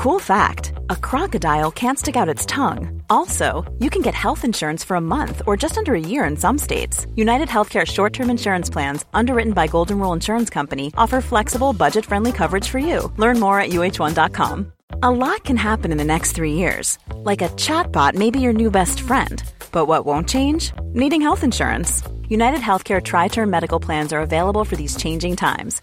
Cool fact a crocodile can't stick out its tongue. Also, you can get health insurance for a month or just under a year in some states. United Healthcare short term insurance plans, underwritten by Golden Rule Insurance Company, offer flexible, budget friendly coverage for you. Learn more at uh1.com. A lot can happen in the next three years. Like a chatbot may be your new best friend. But what won't change? Needing health insurance. United Healthcare Tri Term Medical Plans are available for these changing times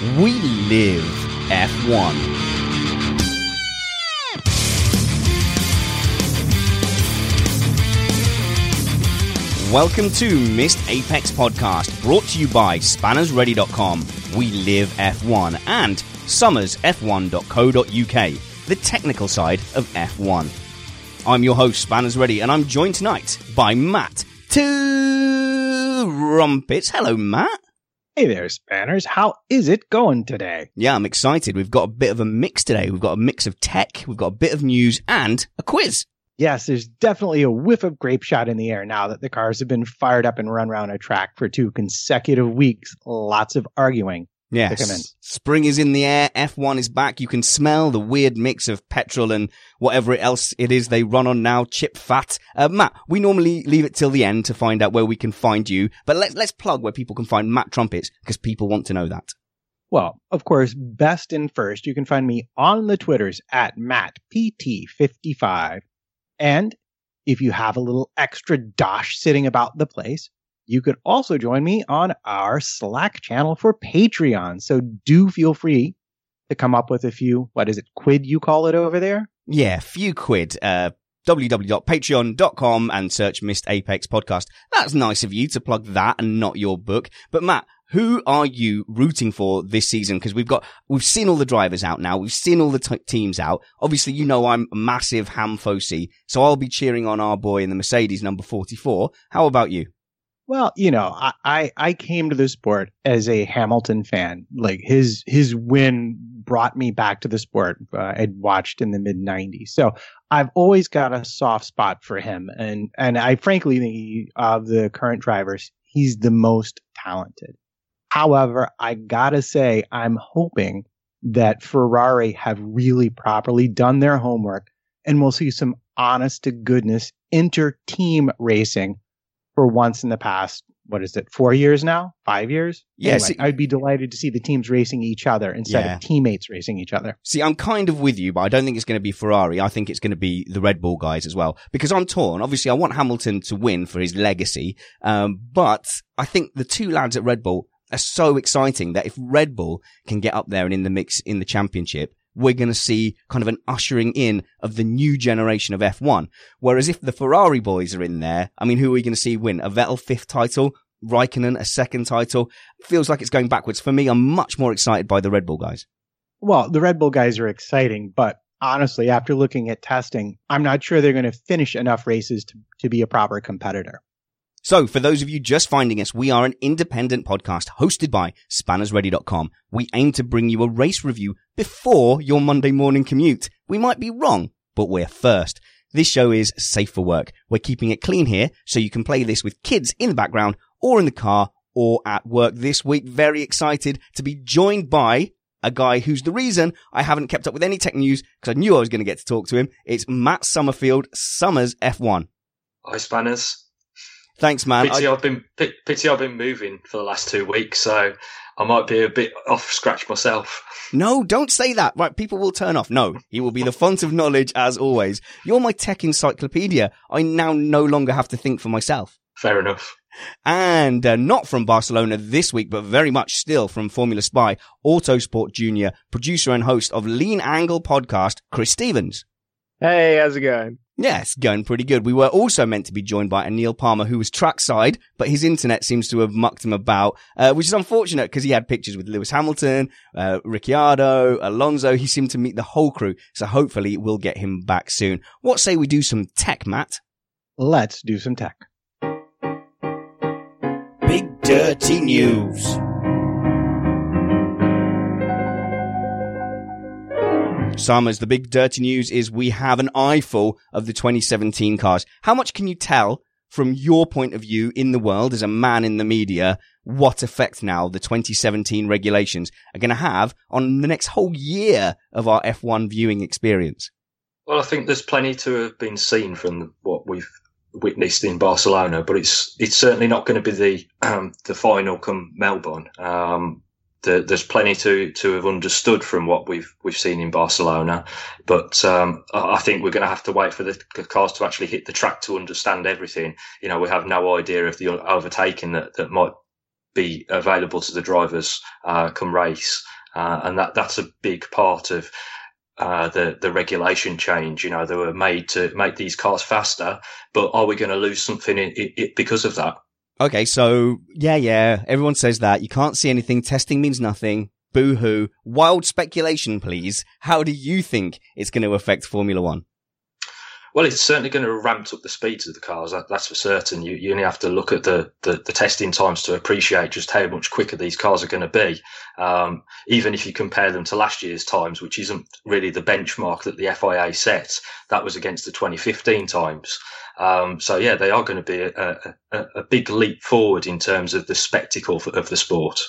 We live F1. Welcome to Missed Apex Podcast, brought to you by SpannersReady.com, We Live F1, and SummersF1.co.uk, the technical side of F1. I'm your host, Spanners Ready, and I'm joined tonight by Matt Trumpets. Hello, Matt. Hey there, Spanners. How is it going today? Yeah, I'm excited. We've got a bit of a mix today. We've got a mix of tech, we've got a bit of news, and a quiz. Yes, there's definitely a whiff of grape shot in the air now that the cars have been fired up and run around a track for two consecutive weeks. Lots of arguing. Yes. Spring is in the air. F1 is back. You can smell the weird mix of petrol and whatever else it is they run on now, chip fat. Uh, Matt, we normally leave it till the end to find out where we can find you, but let's, let's plug where people can find Matt Trumpets because people want to know that. Well, of course, best and first, you can find me on the Twitters at MattPT55. And if you have a little extra dosh sitting about the place, you could also join me on our Slack channel for Patreon. So do feel free to come up with a few, what is it, quid you call it over there? Yeah, few quid. Uh, www.patreon.com and search Missed Apex Podcast. That's nice of you to plug that and not your book. But Matt, who are you rooting for this season? Because we've got, we've seen all the drivers out now. We've seen all the t- teams out. Obviously, you know, I'm massive Hamfosi, so I'll be cheering on our boy in the Mercedes number 44. How about you? Well, you know, I, I, I came to the sport as a Hamilton fan. Like his his win brought me back to the sport. Uh, I'd watched in the mid '90s, so I've always got a soft spot for him. And and I frankly think of the current drivers, he's the most talented. However, I gotta say, I'm hoping that Ferrari have really properly done their homework, and we'll see some honest to goodness inter team racing for once in the past what is it four years now? Five years? Yes anyway, i'd be delighted to see the teams racing each other instead yeah. of teammates racing each other. See i'm kind of with you but i don't think it's going to be ferrari. I think it's going to be the red bull guys as well. Because i'm torn. Obviously i want hamilton to win for his legacy um, but i think the two lads at red bull are so exciting that if red bull can get up there and in the mix in the championship we're going to see kind of an ushering in of the new generation of F1. Whereas if the Ferrari boys are in there, I mean, who are we going to see win? A Vettel fifth title? Raikkonen a second title? Feels like it's going backwards. For me, I'm much more excited by the Red Bull guys. Well, the Red Bull guys are exciting, but honestly, after looking at testing, I'm not sure they're going to finish enough races to, to be a proper competitor. So for those of you just finding us, we are an independent podcast hosted by spannersready.com. We aim to bring you a race review before your Monday morning commute. We might be wrong, but we're first. This show is safe for work. We're keeping it clean here so you can play this with kids in the background or in the car or at work this week. Very excited to be joined by a guy who's the reason I haven't kept up with any tech news because I knew I was going to get to talk to him. It's Matt Summerfield, Summers F1. Hi, Spanners. Thanks, man. Pity I, have been pity I've been moving for the last two weeks, so I might be a bit off scratch myself. No, don't say that. Right, people will turn off. No, he will be the font of knowledge as always. You're my tech encyclopedia. I now no longer have to think for myself. Fair enough. And uh, not from Barcelona this week, but very much still from Formula Spy, Autosport Junior, producer and host of Lean Angle podcast, Chris Stevens. Hey, how's it going? Yes, going pretty good. We were also meant to be joined by Neil Palmer, who was trackside, but his internet seems to have mucked him about, uh, which is unfortunate because he had pictures with Lewis Hamilton, uh, Ricciardo, Alonso. He seemed to meet the whole crew. So hopefully we'll get him back soon. What say we do some tech, Matt? Let's do some tech. Big Dirty News. Summers, the big dirty news is we have an eyeful of the 2017 cars. How much can you tell from your point of view in the world as a man in the media what effect now the 2017 regulations are going to have on the next whole year of our F1 viewing experience? Well, I think there's plenty to have been seen from what we've witnessed in Barcelona, but it's it's certainly not going to be the um, the final come Melbourne. Um, the, there's plenty to to have understood from what we've we've seen in Barcelona, but um, I think we're going to have to wait for the cars to actually hit the track to understand everything. You know, we have no idea of the overtaking that that might be available to the drivers uh, come race, uh, and that that's a big part of. Uh, the the regulation change, you know, they were made to make these cars faster, but are we going to lose something in, in, because of that? Okay, so yeah, yeah, everyone says that. You can't see anything. Testing means nothing. Boo hoo. Wild speculation, please. How do you think it's going to affect Formula One? Well, it's certainly going to ramp up the speeds of the cars. That, that's for certain. You, you only have to look at the, the, the, testing times to appreciate just how much quicker these cars are going to be. Um, even if you compare them to last year's times, which isn't really the benchmark that the FIA set, that was against the 2015 times. Um, so yeah, they are going to be a, a, a, big leap forward in terms of the spectacle of the sport.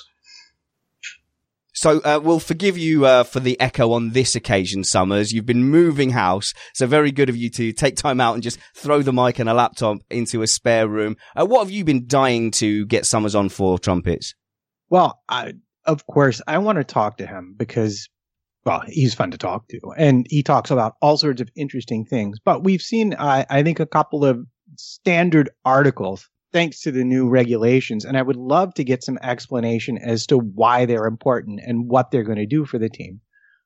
So uh, we'll forgive you uh, for the echo on this occasion, Summers. You've been moving house, so very good of you to take time out and just throw the mic and a laptop into a spare room. Uh, what have you been dying to get Summers on for trumpets? Well, I, of course, I want to talk to him because well, he's fun to talk to, and he talks about all sorts of interesting things. But we've seen, I, I think, a couple of standard articles thanks to the new regulations, and I would love to get some explanation as to why they're important and what they're going to do for the team.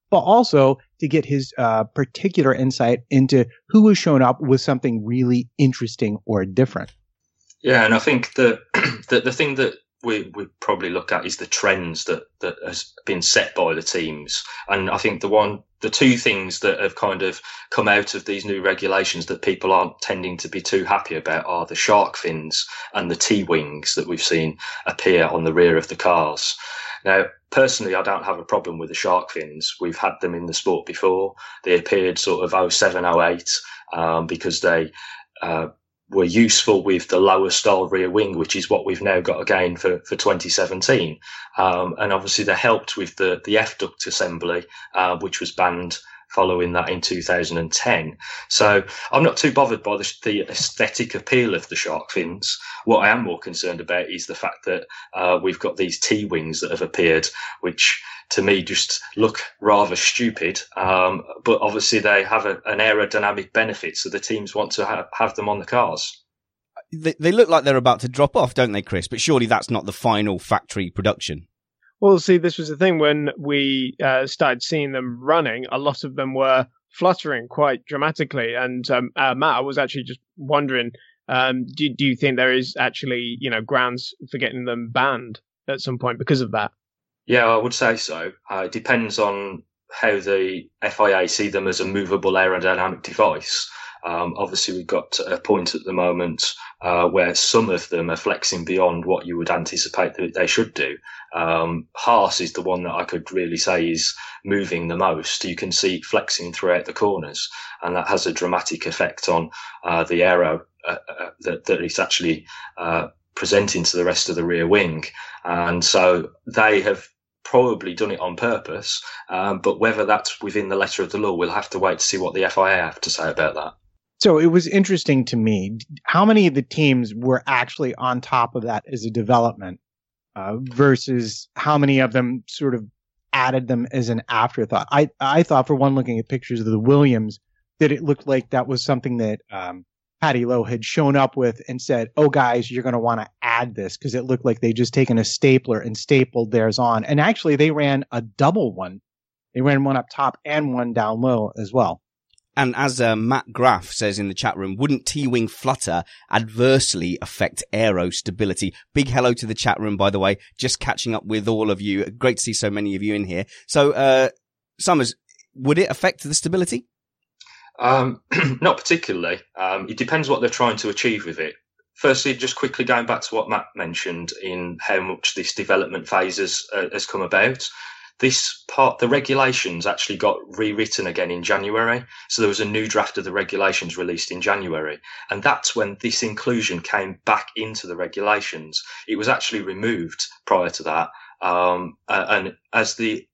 But also to get his uh, particular insight into who has shown up with something really interesting or different. Yeah, and I think the the, the thing that we we probably look at is the trends that that has been set by the teams, and I think the one the two things that have kind of come out of these new regulations that people aren't tending to be too happy about are the shark fins and the T wings that we've seen appear on the rear of the cars. Now, personally, I don't have a problem with the shark fins. We've had them in the sport before. They appeared sort of 07, 08, um, because they uh, were useful with the lower style rear wing, which is what we've now got again for, for 2017. Um, and obviously they helped with the, the F duct assembly, uh, which was banned following that in 2010. So I'm not too bothered by the, the, aesthetic appeal of the shark fins. What I am more concerned about is the fact that uh, we've got these T wings that have appeared, which to me just look rather stupid. Um, but obviously they have a, an aerodynamic benefit, so the teams want to have, have them on the cars. They, they look like they're about to drop off, don't they, Chris? But surely that's not the final factory production. Well, see, this was the thing when we uh, started seeing them running. A lot of them were fluttering quite dramatically, and um, uh, Matt, I was actually just wondering, um, do do you think there is actually you know grounds for getting them banned at some point because of that? Yeah, I would say so. Uh, it depends on how the FIA see them as a movable aerodynamic device. Um, obviously, we've got a point at the moment uh, where some of them are flexing beyond what you would anticipate that they should do. Um, Haas is the one that I could really say is moving the most. You can see flexing throughout the corners, and that has a dramatic effect on uh, the aero uh, uh that, that it's actually uh, presenting to the rest of the rear wing. And so they have probably done it on purpose. Um, but whether that's within the letter of the law, we'll have to wait to see what the FIA have to say about that. So it was interesting to me. How many of the teams were actually on top of that as a development uh, versus how many of them sort of added them as an afterthought. I I thought for one, looking at pictures of the Williams, that it looked like that was something that um, Paddy Lowe had shown up with and said, "Oh, guys, you're going to want to add this," because it looked like they just taken a stapler and stapled theirs on. And actually, they ran a double one. They ran one up top and one down low as well. And as uh, Matt Graff says in the chat room, wouldn't T-wing flutter adversely affect aero stability? Big hello to the chat room, by the way. Just catching up with all of you. Great to see so many of you in here. So, uh, Summers, would it affect the stability? Um, not particularly. Um, it depends what they're trying to achieve with it. Firstly, just quickly going back to what Matt mentioned in how much this development phase has, uh, has come about this part, the regulations actually got rewritten again in January. So there was a new draft of the regulations released in January. And that's when this inclusion came back into the regulations. It was actually removed prior to that. Um, and as the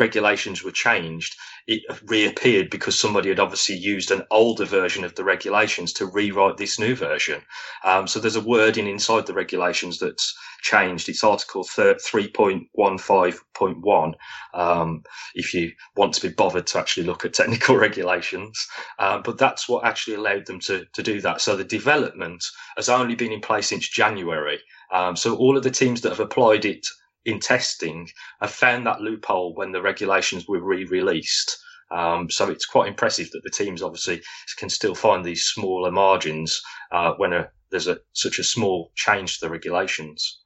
regulations were changed, it reappeared because somebody had obviously used an older version of the regulations to rewrite this new version. Um, so there's a wording inside the regulations that's changed. It's Article 3.15.1. Um, if you want to be bothered to actually look at technical regulations, um, but that's what actually allowed them to to do that. So the development has only been in place since January. Um, so all of the teams that have applied it in testing have found that loophole when the regulations were re-released. Um, so it's quite impressive that the teams obviously can still find these smaller margins uh, when a, there's a, such a small change to the regulations.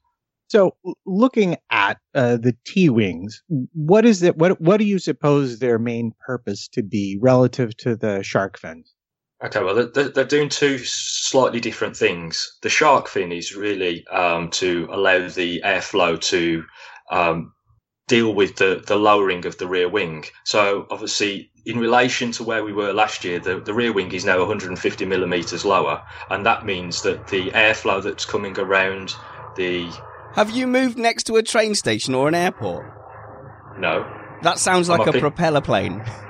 So, looking at uh, the T wings, what is it? What what do you suppose their main purpose to be relative to the shark fins? Okay, well, they're, they're doing two slightly different things. The shark fin is really um, to allow the airflow to um, deal with the, the lowering of the rear wing. So, obviously, in relation to where we were last year, the, the rear wing is now 150 millimeters lower, and that means that the airflow that's coming around the. Have you moved next to a train station or an airport? No. That sounds like a propeller plane.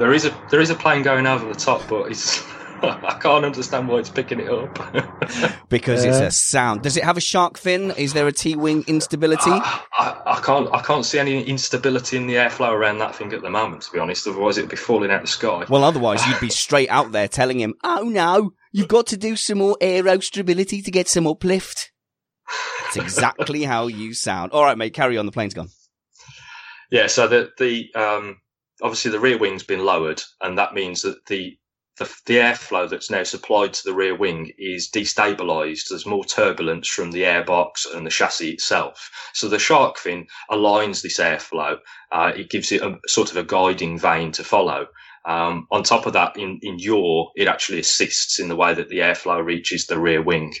There is a there is a plane going over the top, but it's I can't understand why it's picking it up. because it's a sound. Does it have a shark fin? Is there a T-wing instability? I, I, I, can't I can't see any instability in the airflow around that thing at the moment. To be honest, otherwise it'd be falling out of the sky. Well, otherwise you'd be straight out there telling him, "Oh no, you've got to do some more aero stability to get some uplift." That's exactly how you sound. All right, mate, carry on. The plane's gone. Yeah, so the the um, obviously the rear wing's been lowered, and that means that the the, the airflow that's now supplied to the rear wing is destabilized. There's more turbulence from the airbox and the chassis itself. So the shark fin aligns this airflow. Uh, it gives it a sort of a guiding vane to follow. Um, on top of that, in, in yaw, it actually assists in the way that the airflow reaches the rear wing.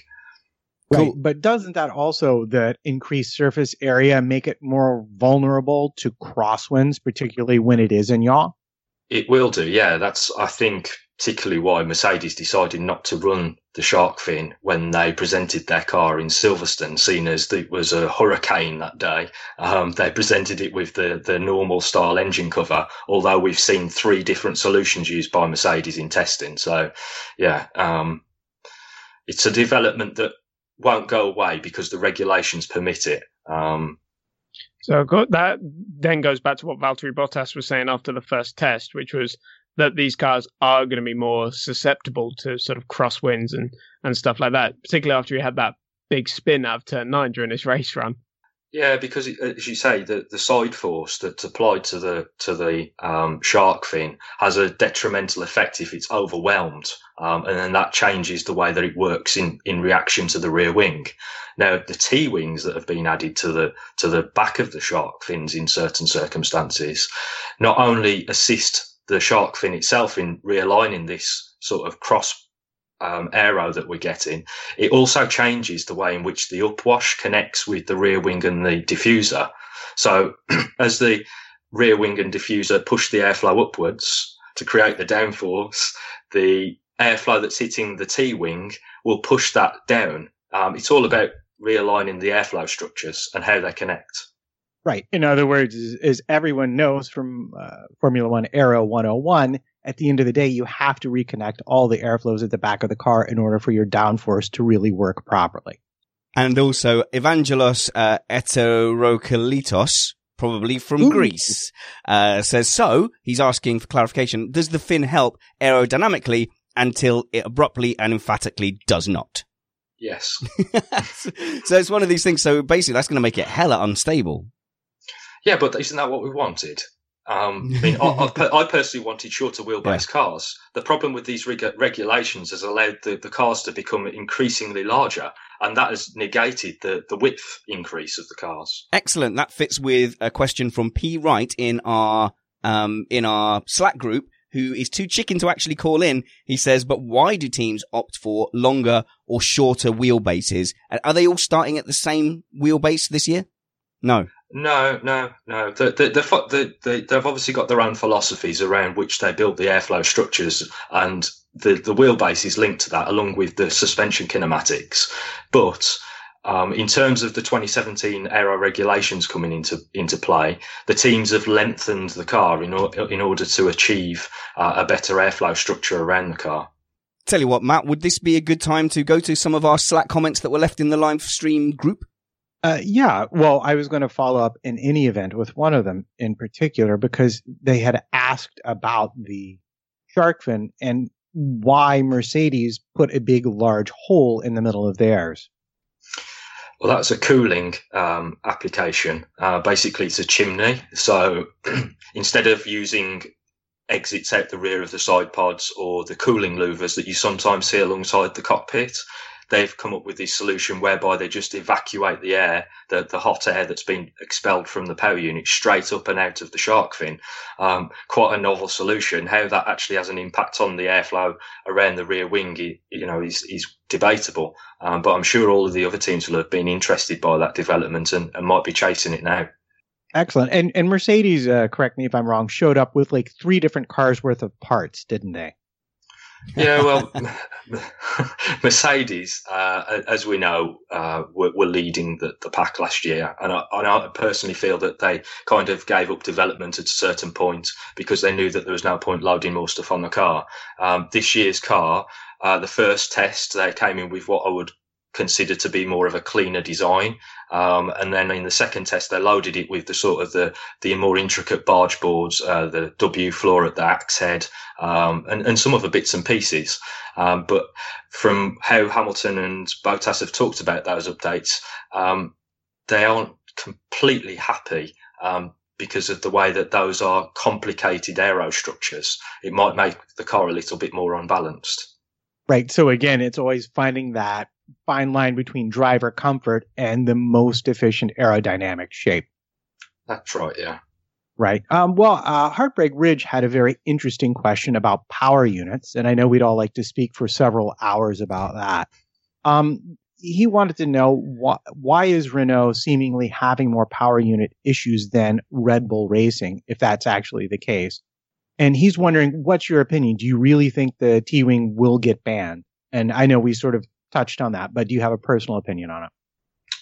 Right. Cool. But doesn't that also, that increased surface area, make it more vulnerable to crosswinds, particularly when it is in yaw? It will do, yeah. That's, I think, particularly why Mercedes decided not to run the shark fin when they presented their car in Silverstone, seen as it was a hurricane that day. Um, they presented it with the, the normal style engine cover, although we've seen three different solutions used by Mercedes in testing. So, yeah, um, it's a development that won't go away because the regulations permit it. Um, so that then goes back to what Valtteri Bottas was saying after the first test, which was that these cars are going to be more susceptible to sort of crosswinds and, and stuff like that, particularly after he had that big spin out of turn nine during his race run. Yeah, because as you say, the, the side force that's applied to the to the um, shark fin has a detrimental effect if it's overwhelmed, um, and then that changes the way that it works in, in reaction to the rear wing. Now, the T wings that have been added to the to the back of the shark fins in certain circumstances not only assist the shark fin itself in realigning this sort of cross um, aero that we're getting, it also changes the way in which the upwash connects with the rear wing and the diffuser. So as the rear wing and diffuser push the airflow upwards to create the downforce, the airflow that's hitting the T wing will push that down. Um, it's all about realigning the airflow structures and how they connect. Right. In other words, as, everyone knows from uh, Formula One Aero 101, at the end of the day, you have to reconnect all the airflows at the back of the car in order for your downforce to really work properly. And also Evangelos uh, Eterokalitos, probably from Ooh. Greece, uh, says so. He's asking for clarification. Does the fin help aerodynamically until it abruptly and emphatically does not? Yes. so it's one of these things. So basically, that's going to make it hella unstable. Yeah, but isn't that what we wanted? Um, I mean, I, I, I personally wanted shorter wheelbase cars. The problem with these reg- regulations has allowed the, the cars to become increasingly larger, and that has negated the, the width increase of the cars. Excellent. That fits with a question from P Wright in our um in our Slack group, who is too chicken to actually call in. He says, "But why do teams opt for longer or shorter wheelbases? And Are they all starting at the same wheelbase this year? No. No, no, no. The, the, the, the, the, they've obviously got their own philosophies around which they build the airflow structures, and the, the wheelbase is linked to that, along with the suspension kinematics. But um, in terms of the 2017 aero regulations coming into into play, the teams have lengthened the car in, or, in order to achieve uh, a better airflow structure around the car. Tell you what, Matt, would this be a good time to go to some of our Slack comments that were left in the live stream group? Uh, yeah, well, I was going to follow up in any event with one of them in particular because they had asked about the shark fin and why Mercedes put a big, large hole in the middle of theirs. Well, that's a cooling um, application. Uh, basically, it's a chimney. So instead of using exits out the rear of the side pods or the cooling louvers that you sometimes see alongside the cockpit, they've come up with this solution whereby they just evacuate the air, the, the hot air that's been expelled from the power unit straight up and out of the shark fin. Um, quite a novel solution. How that actually has an impact on the airflow around the rear wing, you know, is, is debatable. Um, but I'm sure all of the other teams will have been interested by that development and, and might be chasing it now. Excellent. And and Mercedes, uh, correct me if I'm wrong, showed up with like three different cars worth of parts, didn't they? Yeah, well, Mercedes, uh, as we know, uh, were, were, leading the, the, pack last year, and I, and I, personally feel that they kind of gave up development at a certain point because they knew that there was no point loading more stuff on the car. Um, this year's car, uh, the first test, they came in with what I would consider to be more of a cleaner design. Um, and then in the second test, they loaded it with the sort of the, the more intricate barge boards, uh, the W floor at the axe head, um, and, and some other bits and pieces. Um, but from how Hamilton and Bottas have talked about those updates, um, they aren't completely happy, um, because of the way that those are complicated aero structures. It might make the car a little bit more unbalanced. Right. So again, it's always finding that fine line between driver comfort and the most efficient aerodynamic shape. That's right, yeah. Right. Um, well, uh, Heartbreak Ridge had a very interesting question about power units, and I know we'd all like to speak for several hours about that. Um, he wanted to know wh- why is Renault seemingly having more power unit issues than Red Bull Racing, if that's actually the case. And he's wondering, what's your opinion? Do you really think the T Wing will get banned? And I know we sort of touched on that, but do you have a personal opinion on it?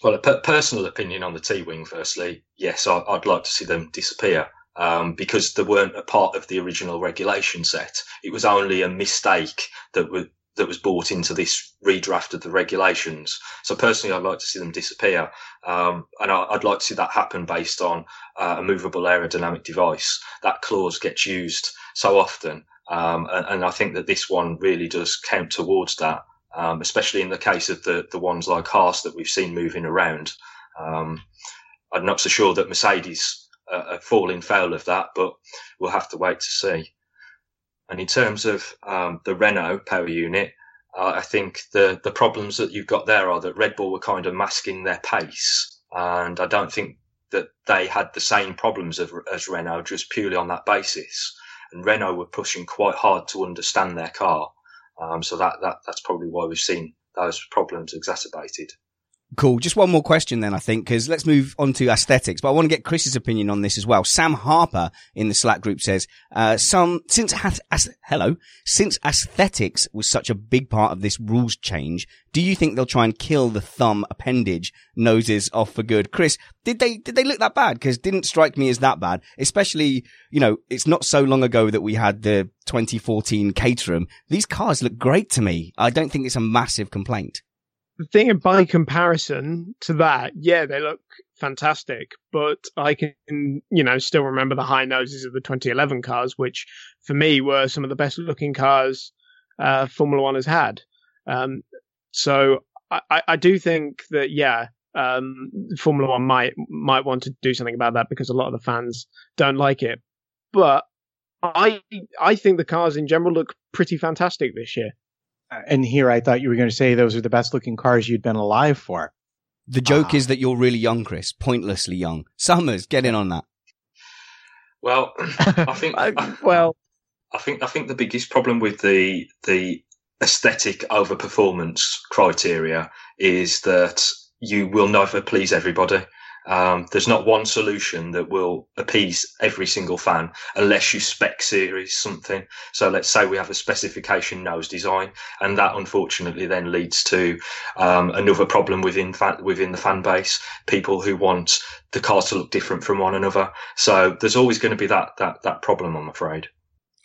Well, a per- personal opinion on the T Wing, firstly, yes, I- would like to see them disappear um, because they weren't a part of the original regulation set. It was only a mistake that was that was brought into this redraft of the regulations. So personally, I'd like to see them disappear, um, and I, would like to see that happen based on uh, a movable aerodynamic device. That clause gets used so often, um, and, and, I think that this one really does count towards that um, especially in the case of the, the ones like Haas that we've seen moving around. Um, I'm not so sure that Mercedes uh, are falling foul of that, but we'll have to wait to see. And in terms of um, the Renault power unit, uh, I think the, the problems that you've got there are that Red Bull were kind of masking their pace. And I don't think that they had the same problems as, as Renault just purely on that basis. And Renault were pushing quite hard to understand their car. Um, so that, that that's probably why we've seen those problems exacerbated. Cool. Just one more question then, I think, because let's move on to aesthetics. But I want to get Chris's opinion on this as well. Sam Harper in the Slack group says, uh, some, since, as, hello, since aesthetics was such a big part of this rules change, do you think they'll try and kill the thumb appendage noses off for good? Chris, did they, did they look that bad? Because didn't strike me as that bad. Especially, you know, it's not so long ago that we had the 2014 Caterham. These cars look great to me. I don't think it's a massive complaint. The thing by comparison to that, yeah, they look fantastic, but I can, you know, still remember the high noses of the 2011 cars, which for me were some of the best looking cars uh, Formula One has had. Um, so I, I, do think that, yeah, um, Formula One might might want to do something about that because a lot of the fans don't like it. But I I think the cars in general look pretty fantastic this year. Uh, and here I thought you were going to say those are the best looking cars you'd been alive for. The joke ah. is that you're really young, Chris, pointlessly young. Summers, get in on that. Well, I think I, well, I think I think the biggest problem with the the aesthetic over performance criteria is that you will never please everybody. Um, there's not one solution that will appease every single fan unless you spec series something. So let's say we have a specification nose design, and that unfortunately then leads to um, another problem within within the fan base. People who want the cars to look different from one another. So there's always going to be that that that problem, I'm afraid.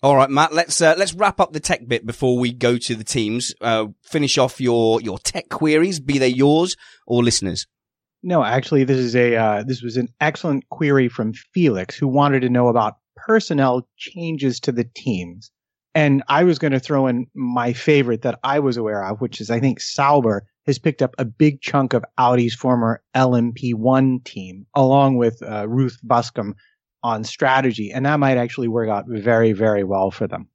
All right, Matt. Let's uh, let's wrap up the tech bit before we go to the teams. Uh, finish off your your tech queries, be they yours or listeners. No, actually, this is a uh, this was an excellent query from Felix, who wanted to know about personnel changes to the teams. And I was going to throw in my favorite that I was aware of, which is I think Sauber has picked up a big chunk of Audi's former LMP1 team, along with uh, Ruth Buscombe on strategy, and that might actually work out very, very well for them.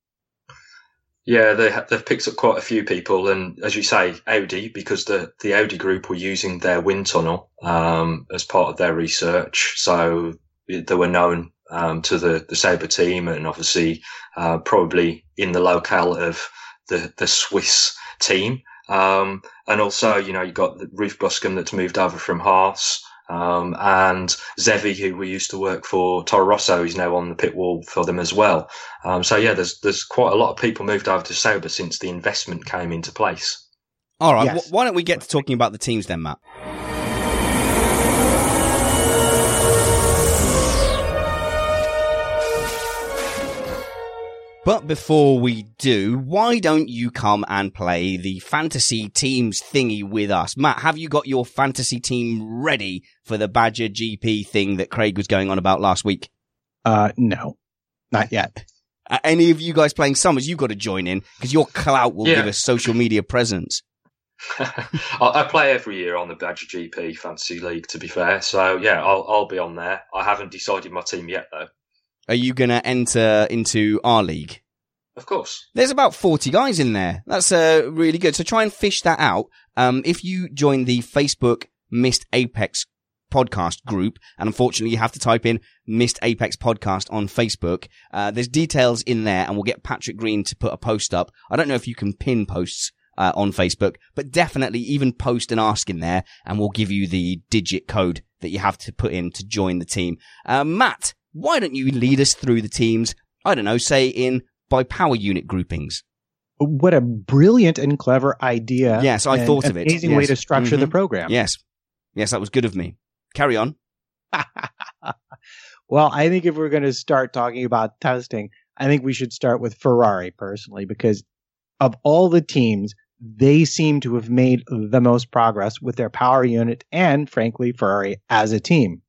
Yeah, they they've picked up quite a few people, and as you say, Audi, because the the Audi group were using their wind tunnel um, as part of their research, so they were known um, to the the Sauber team, and obviously uh, probably in the locale of the the Swiss team. Um, and also, you know, you've got the Ruth Buscombe that's moved over from Haas. Um, and Xevi, who we used to work for Toro Rosso, is now on the pit wall for them as well. Um, so yeah, there's there's quite a lot of people moved over to Sauber since the investment came into place. All right, yes. why don't we get to talking about the teams then, Matt? But before we do, why don't you come and play the fantasy teams thingy with us? Matt, have you got your fantasy team ready for the Badger GP thing that Craig was going on about last week? Uh, no, not yet. Uh, any of you guys playing Summers, you've got to join in because your clout will yeah. give us social media presence. I play every year on the Badger GP Fantasy League, to be fair. So yeah, I'll, I'll be on there. I haven't decided my team yet, though. Are you going to enter into our league? Of course. There's about 40 guys in there. That's uh, really good. So try and fish that out. Um, if you join the Facebook Missed Apex podcast group, and unfortunately you have to type in Missed Apex podcast on Facebook, uh, there's details in there and we'll get Patrick Green to put a post up. I don't know if you can pin posts uh, on Facebook, but definitely even post and ask in there and we'll give you the digit code that you have to put in to join the team. Uh, Matt, why don't you lead us through the teams? I don't know, say in by power unit groupings. What a brilliant and clever idea. Yes, I thought of it. Amazing yes. way to structure mm-hmm. the program. Yes. Yes, that was good of me. Carry on. well, I think if we're going to start talking about testing, I think we should start with Ferrari personally, because of all the teams, they seem to have made the most progress with their power unit and, frankly, Ferrari as a team.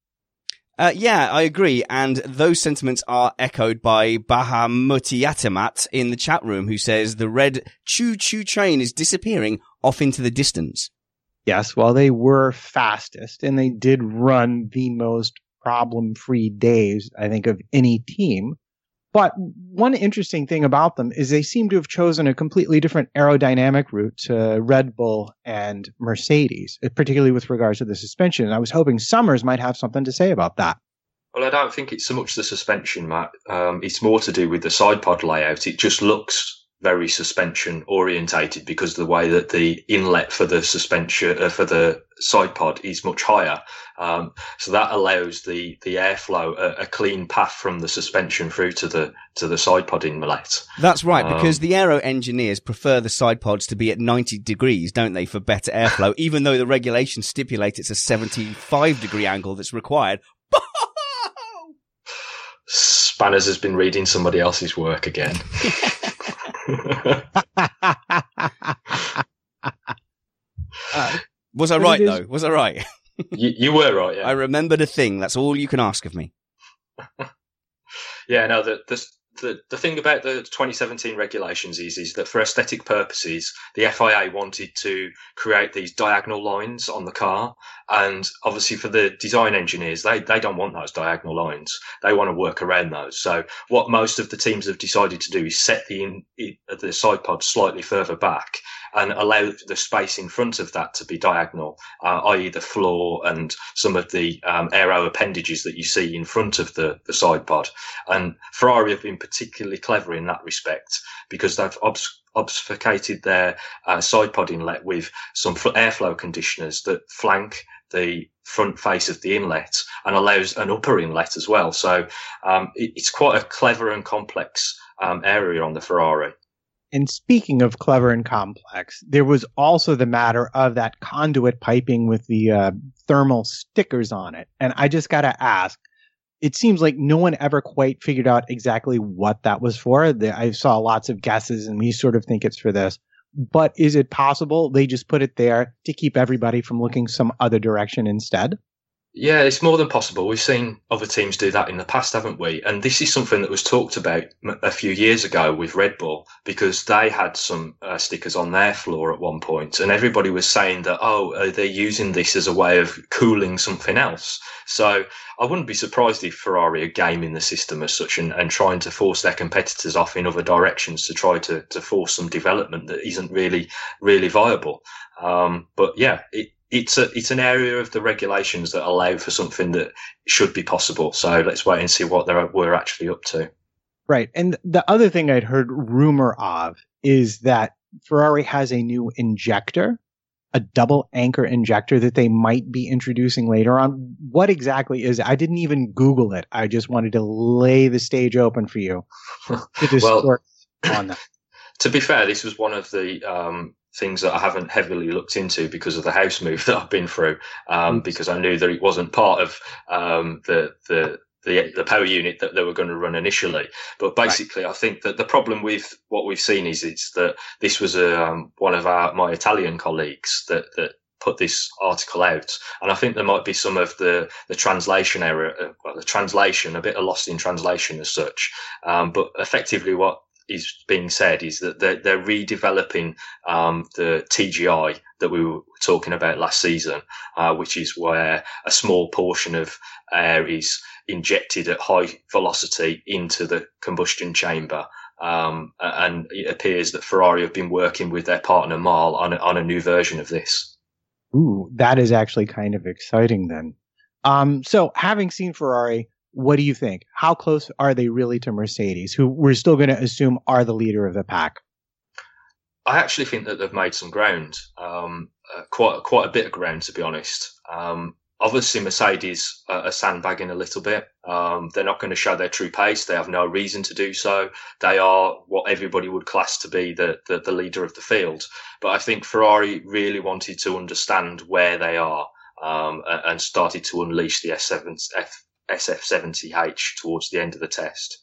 Uh, yeah, I agree. And those sentiments are echoed by Bahamutiatamat in the chat room, who says the red choo choo train is disappearing off into the distance. Yes, well, they were fastest and they did run the most problem free days, I think, of any team. But one interesting thing about them is they seem to have chosen a completely different aerodynamic route to Red Bull and Mercedes, particularly with regards to the suspension. And I was hoping Summers might have something to say about that. Well, I don't think it's so much the suspension, Matt. Um, it's more to do with the side pod layout. It just looks very suspension orientated because of the way that the inlet for the suspension uh, for the side pod is much higher. Um, so that allows the the airflow a, a, clean path from the suspension through to the to the side pod inlet. That's right, um, because the aero engineers prefer the side pods to be at 90 degrees, don't they, for better airflow? even though the regulations stipulate it's a 75 degree angle that's required. Spanners has been reading somebody else's work again. Uh, was I right though? Was I right? you, you, were right. Yeah. I remembered a thing. That's all you can ask of me. yeah. No. The, the the, the thing about the 2017 regulations is is that for aesthetic purposes, the FIA wanted to create these diagonal lines on the car, and obviously for the design engineers, they they don't want those diagonal lines. They want to work around those. So what most of the teams have decided to do is set the in, the side pod slightly further back and allow the space in front of that to be diagonal, uh, i.e., the floor and some of the um, aero appendages that you see in front of the, the side pod. And Ferrari have been particularly clever in that respect because they've obs- obfuscated their uh, side pod inlet with some airflow conditioners that flank the front face of the inlet and allows an upper inlet as well. So um, it, it's quite a clever and complex um, area on the Ferrari. And speaking of clever and complex, there was also the matter of that conduit piping with the uh, thermal stickers on it. And I just got to ask, it seems like no one ever quite figured out exactly what that was for. I saw lots of guesses and we sort of think it's for this. But is it possible they just put it there to keep everybody from looking some other direction instead? Yeah, it's more than possible. We've seen other teams do that in the past, haven't we? And this is something that was talked about a few years ago with Red Bull because they had some uh, stickers on their floor at one point, and everybody was saying that oh, they're using this as a way of cooling something else. So I wouldn't be surprised if Ferrari are gaming the system as such and, and trying to force their competitors off in other directions to try to to force some development that isn't really really viable. Um, but yeah, it, it's a it's an area of the regulations that allow for something that should be possible. So let's wait and see what they're we're actually up to. Right, and the other thing I'd heard rumor of is that Ferrari has a new injector, a double anchor injector that they might be introducing later on. What exactly is it? I didn't even Google it. I just wanted to lay the stage open for you to well, on that. To be fair, this was one of the um, things that I haven't heavily looked into because of the house move that I've been through, um, because I knew that it wasn't part of um, the the the, the power unit that they were going to run initially. But basically, right. I think that the problem with what we've seen is it's that this was a, um, one of our my Italian colleagues that that put this article out, and I think there might be some of the the translation error, uh, well, the translation a bit of lost in translation as such. Um, but effectively, what is being said is that they're, they're redeveloping um, the TGI that we were talking about last season, uh, which is where a small portion of air is injected at high velocity into the combustion chamber. Um, and it appears that Ferrari have been working with their partner Mahle on a, on a new version of this. Ooh, that is actually kind of exciting then. Um, so having seen Ferrari, what do you think? How close are they really to Mercedes, who we're still going to assume are the leader of the pack? I actually think that they've made some ground, um, uh, quite quite a bit of ground, to be honest. Um, obviously, Mercedes are sandbagging a little bit. Um, they're not going to show their true pace. They have no reason to do so. They are what everybody would class to be the, the, the leader of the field. But I think Ferrari really wanted to understand where they are um, and started to unleash the S7, F, SF70H towards the end of the test.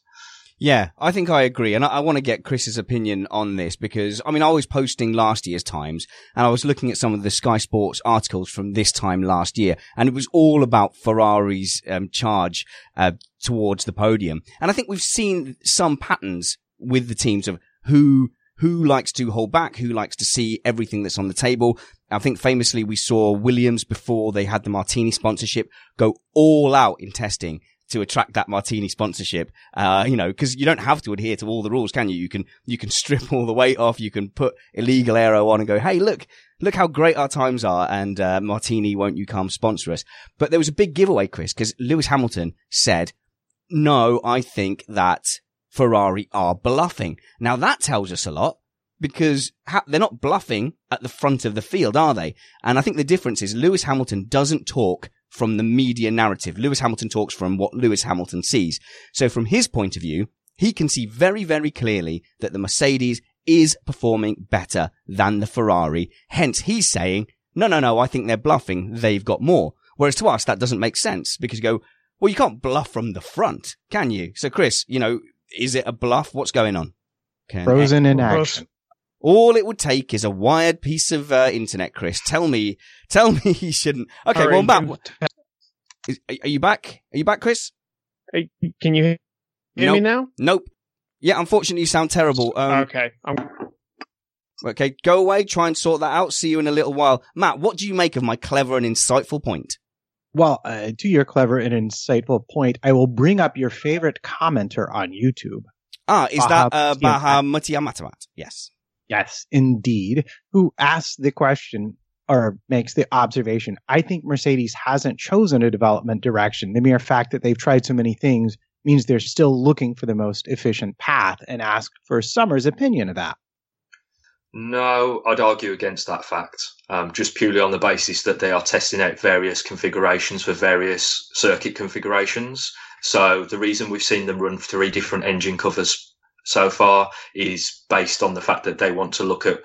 Yeah, I think I agree. And I, I want to get Chris's opinion on this because, I mean, I was posting last year's times and I was looking at some of the Sky Sports articles from this time last year and it was all about Ferrari's um, charge uh, towards the podium. And I think we've seen some patterns with the teams of who who likes to hold back, who likes to see everything that's on the table. I think famously we saw Williams before they had the Martini sponsorship go all out in testing to attract that martini sponsorship. Uh, you know, cause you don't have to adhere to all the rules, can you? You can, you can strip all the weight off. You can put illegal aero on and go, Hey, look, look how great our times are. And, uh, martini, won't you come sponsor us? But there was a big giveaway, Chris, cause Lewis Hamilton said, no, I think that Ferrari are bluffing. Now that tells us a lot because ha- they're not bluffing at the front of the field, are they? And I think the difference is Lewis Hamilton doesn't talk from the media narrative. Lewis Hamilton talks from what Lewis Hamilton sees. So from his point of view, he can see very, very clearly that the Mercedes is performing better than the Ferrari. Hence he's saying, no, no, no, I think they're bluffing. They've got more. Whereas to us, that doesn't make sense because you go, well, you can't bluff from the front, can you? So Chris, you know, is it a bluff? What's going on? Can Frozen in action. All it would take is a wired piece of uh, internet, Chris. Tell me, tell me he shouldn't. Okay, Sorry, well, Matt, is, are you back? Are you back, Chris? Hey, Can you hear Nope. me now? Nope. Yeah, unfortunately, you sound terrible. Um, okay. I'm okay, go away. Try and sort that out. See you in a little while. Matt, what do you make of my clever and insightful point? Well, uh, to your clever and insightful point, I will bring up your favorite commenter on YouTube. Ah, is Baha that uh, Mutiamat. Baha Mutiamatamat? Yes. Yes, indeed. Who asks the question or makes the observation? I think Mercedes hasn't chosen a development direction. The mere fact that they've tried so many things means they're still looking for the most efficient path and ask for Summer's opinion of that. No, I'd argue against that fact, um, just purely on the basis that they are testing out various configurations for various circuit configurations. So the reason we've seen them run three different engine covers so far is based on the fact that they want to look at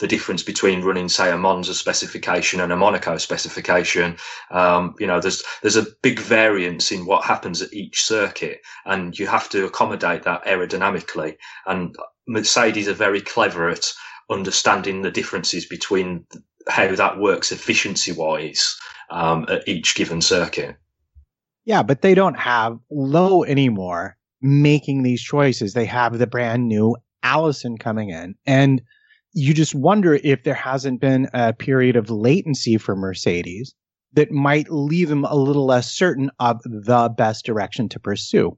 the difference between running, say, a Monza specification and a Monaco specification. Um, you know, there's there's a big variance in what happens at each circuit, and you have to accommodate that aerodynamically. And Mercedes are very clever at understanding the differences between how that works efficiency wise um, at each given circuit. Yeah, but they don't have Lowe anymore making these choices. They have the brand new Allison coming in. And you just wonder if there hasn't been a period of latency for Mercedes that might leave them a little less certain of the best direction to pursue.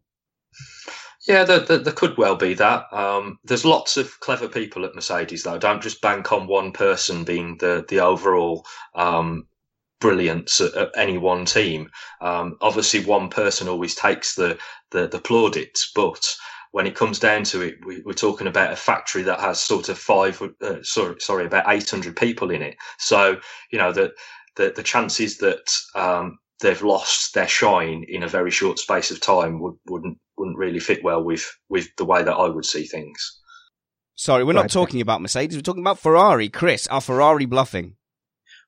Yeah, there, there, there could well be that. Um, there's lots of clever people at Mercedes, though. Don't just bank on one person being the the overall um, brilliance at, at any one team. Um, obviously, one person always takes the, the the plaudits, but when it comes down to it, we, we're talking about a factory that has sort of five, uh, sorry, sorry, about 800 people in it. So, you know, the, the, the chances that, um, they've lost their shine in a very short space of time would, wouldn't, wouldn't really fit well with, with the way that I would see things. Sorry, we're not talking about Mercedes. We're talking about Ferrari. Chris, are Ferrari bluffing?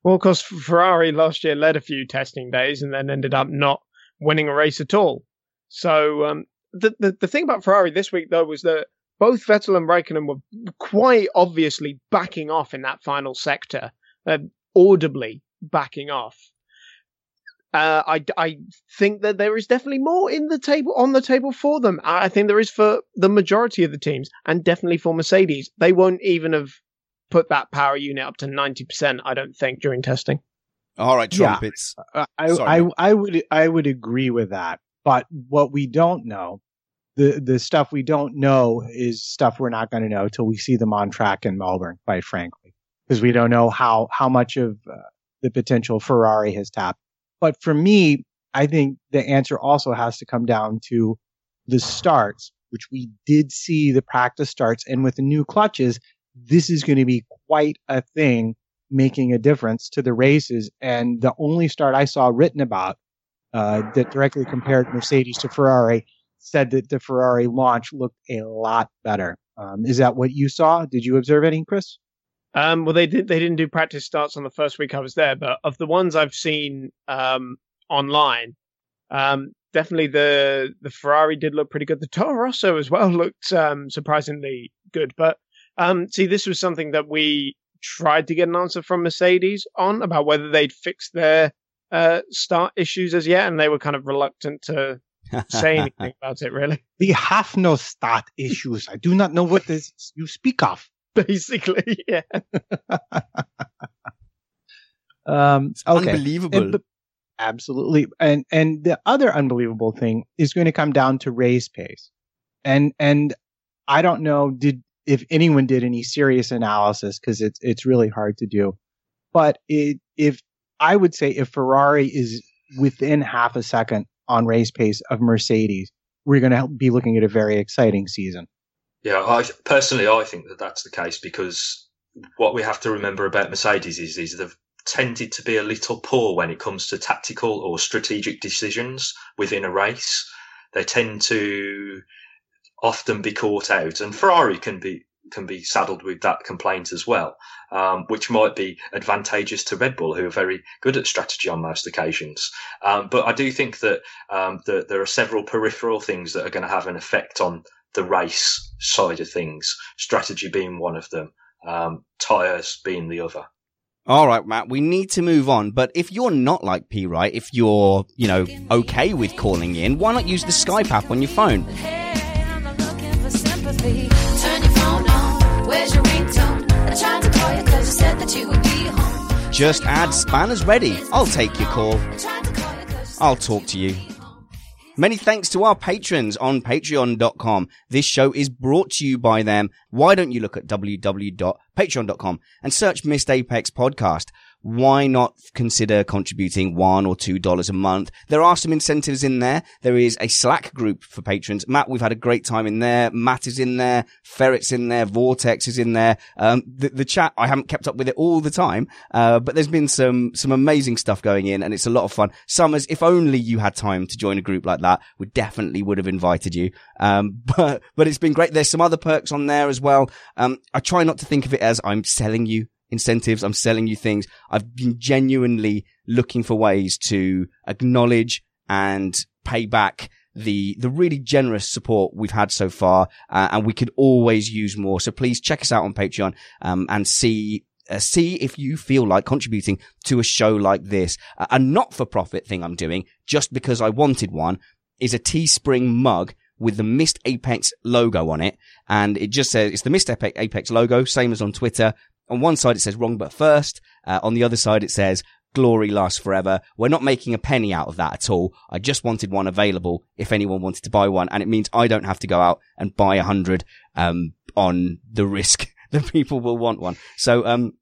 Well, of course, Ferrari last year led a few testing days and then ended up not winning a race at all. So um, the, the the thing about Ferrari this week though was that both Vettel and Raikkonen were quite obviously backing off in that final sector, uh, audibly backing off. Uh, I, I think that there is definitely more in the table on the table for them. I think there is for the majority of the teams, and definitely for Mercedes. They won't even have put that power unit up to ninety percent. I don't think during testing. All right, Yeah. trumpets. Uh, I, Sorry, I, I would, I would agree with that. But what we don't know, the, the stuff we don't know is stuff we're not going to know till we see them on track in Melbourne, quite frankly, because we don't know how, how much of uh, the potential Ferrari has tapped. But for me, I think the answer also has to come down to the starts, which we did see the practice starts. And with the new clutches, this is going to be quite a thing making a difference to the races. And the only start I saw written about uh, that directly compared Mercedes to Ferrari said that the Ferrari launch looked a lot better. Um, is that what you saw? Did you observe any, Chris? Um, well, they did. They didn't do practice starts on the first week I was there, but of the ones I've seen um, online, um, definitely the the Ferrari did look pretty good. The Toro Rosso as well looked um, surprisingly good. But um, see, this was something that we tried to get an answer from Mercedes on about whether they'd fixed their uh, start issues as yet, and they were kind of reluctant to say anything about it. Really, We have no start issues. I do not know what this you speak of. basically, yeah. Um, okay. Unbelievable. And- but- absolutely. And and the other unbelievable thing is going to come down to race pace. And and I don't know did if anyone did any serious analysis because it's it's really hard to do. But it, if I would say if Ferrari is within half a second on race pace of Mercedes, we're going to be looking at a very exciting season. Yeah, I personally I think that that's the case because what we have to remember about Mercedes is is they've tended to be a little poor when it comes to tactical or strategic decisions within a race. They tend to often be caught out, and Ferrari can be can be saddled with that complaint as well, um, which might be advantageous to Red Bull, who are very good at strategy on most occasions. Um, but I do think that um, that there are several peripheral things that are going to have an effect on the race side of things, strategy being one of them. um, tires being the other. All right, Matt, we need to move on. But if you're not like P, right, if you're, you know, okay with calling in, why not use the Skype app on your phone? Just add Spanners Ready. I'll take your call. I'll talk to you. Many thanks to our patrons on patreon.com. This show is brought to you by them. Why don't you look at www.patreon.com and search Missed Apex podcast? Why not consider contributing one or two dollars a month? There are some incentives in there. There is a Slack group for patrons. Matt, we've had a great time in there. Matt is in there. Ferret's in there. Vortex is in there. Um, the, the chat, I haven't kept up with it all the time, uh, but there's been some, some amazing stuff going in and it's a lot of fun. Summers, if only you had time to join a group like that, we definitely would have invited you. Um, but, but it's been great. There's some other perks on there as well. Um, I try not to think of it as I'm selling you incentives. I'm selling you things. I've been genuinely looking for ways to acknowledge and pay back the the really generous support we've had so far, uh, and we could always use more. So please check us out on Patreon um, and see. Uh, see if you feel like contributing to a show like this. Uh, a not-for-profit thing I'm doing, just because I wanted one, is a Teespring mug with the Missed Apex logo on it. And it just says, it's the Missed Apex logo, same as on Twitter. On one side it says wrong but first. Uh, on the other side it says glory lasts forever. We're not making a penny out of that at all. I just wanted one available if anyone wanted to buy one. And it means I don't have to go out and buy a hundred, um, on the risk that people will want one. So, um,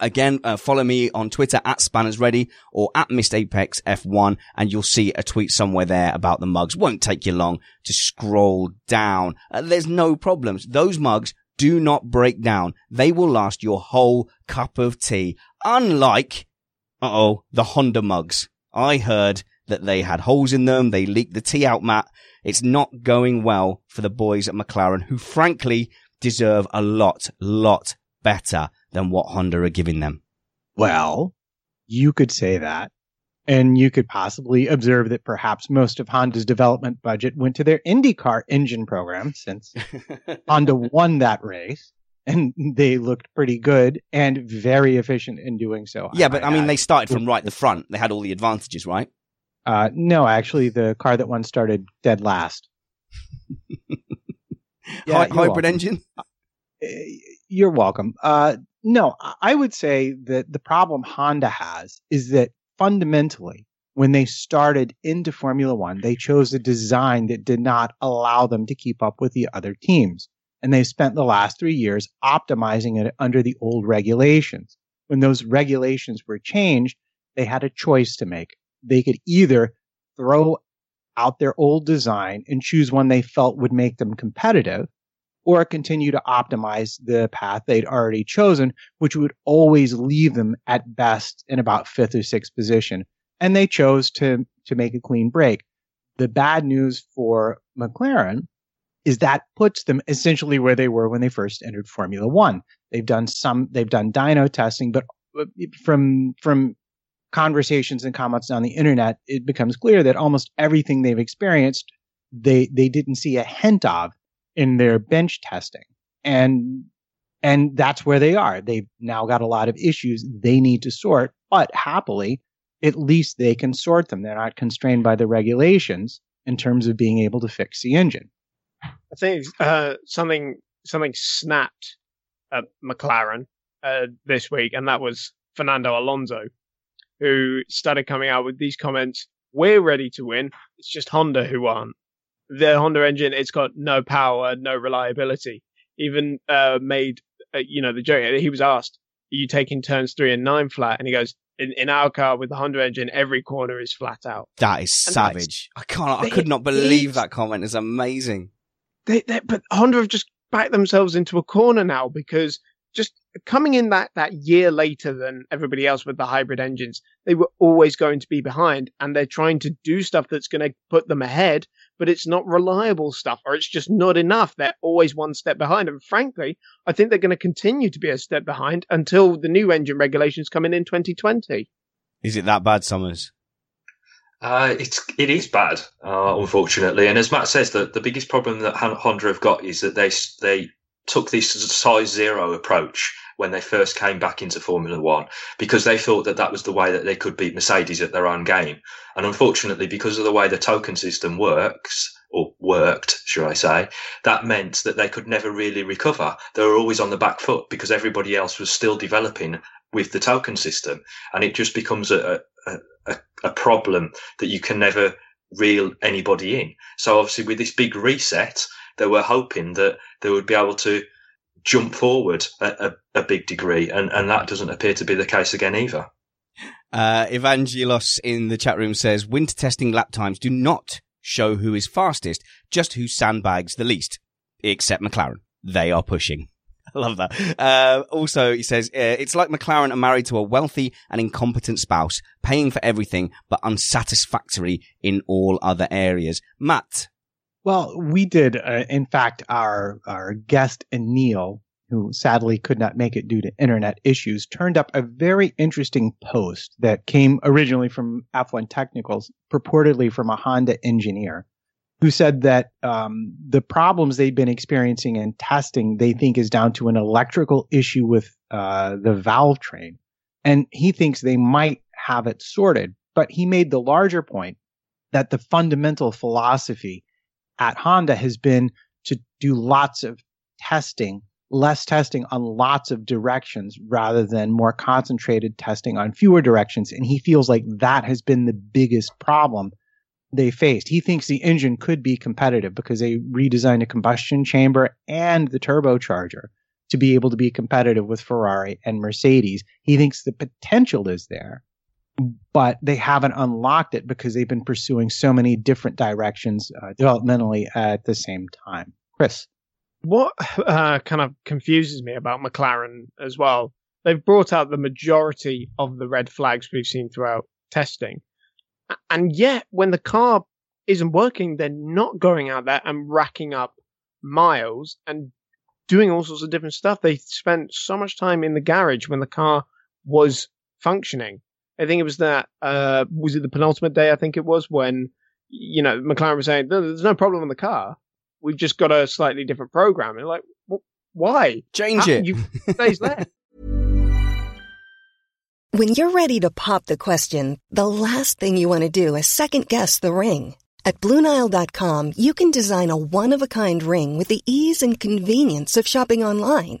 Again, uh, follow me on Twitter at Spanners Ready or at Missed Apex F1 and you'll see a tweet somewhere there about the mugs. Won't take you long to scroll down. Uh, there's no problems. Those mugs do not break down. They will last your whole cup of tea. Unlike, uh-oh, the Honda mugs. I heard that they had holes in them. They leaked the tea out, Matt. It's not going well for the boys at McLaren, who frankly deserve a lot, lot better than what Honda are giving them. Well, you could say that. And you could possibly observe that perhaps most of Honda's development budget went to their IndyCar engine program since Honda won that race and they looked pretty good and very efficient in doing so. Yeah, I but I mean, add. they started from right the front. They had all the advantages, right? Uh, no, actually, the car that won started dead last. yeah, hybrid welcome. engine. Uh, you're welcome. Uh, no, I would say that the problem Honda has is that fundamentally, when they started into Formula One, they chose a design that did not allow them to keep up with the other teams. And they spent the last three years optimizing it under the old regulations. When those regulations were changed, they had a choice to make. They could either throw out their old design and choose one they felt would make them competitive, or continue to optimize the path they'd already chosen, which would always leave them at best in about fifth or sixth position. And they chose to, to make a clean break. The bad news for McLaren is that puts them essentially where they were when they first entered Formula One. They've done some, they've done dyno testing, but uh, from, from conversations and comments on the internet, it becomes clear that almost everything they've experienced, they, they didn't see a hint of in their bench testing. And and that's where they are. They've now got a lot of issues they need to sort, but happily, at least they can sort them. They're not constrained by the regulations in terms of being able to fix the engine. I think uh, something something snapped at McLaren uh, this week, and that was Fernando Alonso, who started coming out with these comments: "We're ready to win. It's just Honda who aren't." The Honda engine, it's got no power, no reliability. Even uh, made, uh, you know, the joke. He was asked, "Are you taking turns three and nine flat?" And he goes, "In, in our car with the Honda engine, every corner is flat out." That is and savage. I can't. I could not believe that comment. It's amazing. They, they, but Honda have just backed themselves into a corner now because just coming in that, that year later than everybody else with the hybrid engines, they were always going to be behind and they're trying to do stuff that's going to put them ahead, but it's not reliable stuff or it's just not enough. They're always one step behind. And frankly, I think they're going to continue to be a step behind until the new engine regulations come in in 2020. Is it that bad, Summers? Uh, it's it is bad, uh, unfortunately. And as Matt says, that the biggest problem that Honda have got is that they they took this size zero approach when they first came back into Formula One because they thought that that was the way that they could beat Mercedes at their own game. And unfortunately, because of the way the token system works, or worked, should I say, that meant that they could never really recover. They were always on the back foot because everybody else was still developing with the token system. And it just becomes a, a, a, a problem that you can never reel anybody in. So obviously with this big reset, they were hoping that they would be able to jump forward at a, a big degree. And, and that doesn't appear to be the case again either. Uh, Evangelos in the chat room says winter testing lap times do not show who is fastest, just who sandbags the least, except McLaren. They are pushing. I love that. Uh, also, he says, uh, it's like McLaren are married to a wealthy and incompetent spouse, paying for everything, but unsatisfactory in all other areas. Matt. Well, we did, uh, in fact, our, our guest, Neil, who sadly could not make it due to internet issues, turned up a very interesting post that came originally from F1 Technicals, purportedly from a Honda engineer, who said that um, the problems they've been experiencing in testing they think is down to an electrical issue with uh, the valve train, and he thinks they might have it sorted. But he made the larger point that the fundamental philosophy at Honda has been to do lots of testing less testing on lots of directions rather than more concentrated testing on fewer directions. And he feels like that has been the biggest problem they faced. He thinks the engine could be competitive because they redesigned a combustion chamber and the turbocharger to be able to be competitive with Ferrari and Mercedes. He thinks the potential is there, but they haven't unlocked it because they've been pursuing so many different directions uh, developmentally at the same time. Chris. What uh, kind of confuses me about McLaren as well, they've brought out the majority of the red flags we've seen throughout testing. And yet, when the car isn't working, they're not going out there and racking up miles and doing all sorts of different stuff. They spent so much time in the garage when the car was functioning. I think it was that, uh, was it the penultimate day? I think it was when, you know, McLaren was saying, there's no problem in the car we've just got a slightly different program. And like, why? Change How, it. You days left. When you're ready to pop the question, the last thing you want to do is second guess the ring. At BlueNile.com, you can design a one-of-a-kind ring with the ease and convenience of shopping online.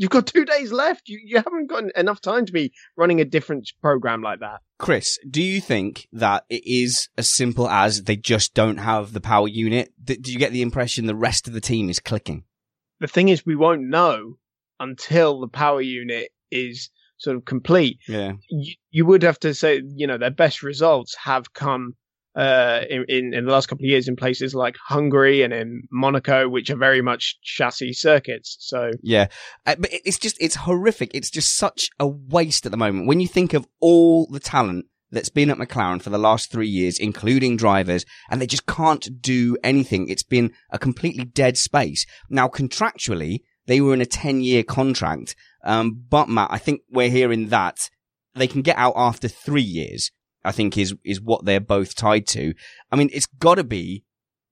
You've got two days left. You, you haven't got enough time to be running a different program like that. Chris, do you think that it is as simple as they just don't have the power unit? Do you get the impression the rest of the team is clicking? The thing is, we won't know until the power unit is sort of complete. Yeah. You, you would have to say, you know, their best results have come uh, in, in, the last couple of years in places like Hungary and in Monaco, which are very much chassis circuits. So yeah, uh, but it's just it's horrific. It's just such a waste at the moment when you think of all the talent that's been at McLaren for the last three years, including drivers, and they just can't do anything. It's been a completely dead space. Now, contractually, they were in a 10 year contract. Um, but Matt, I think we're hearing that they can get out after three years. I think is, is what they're both tied to. I mean, it's gotta be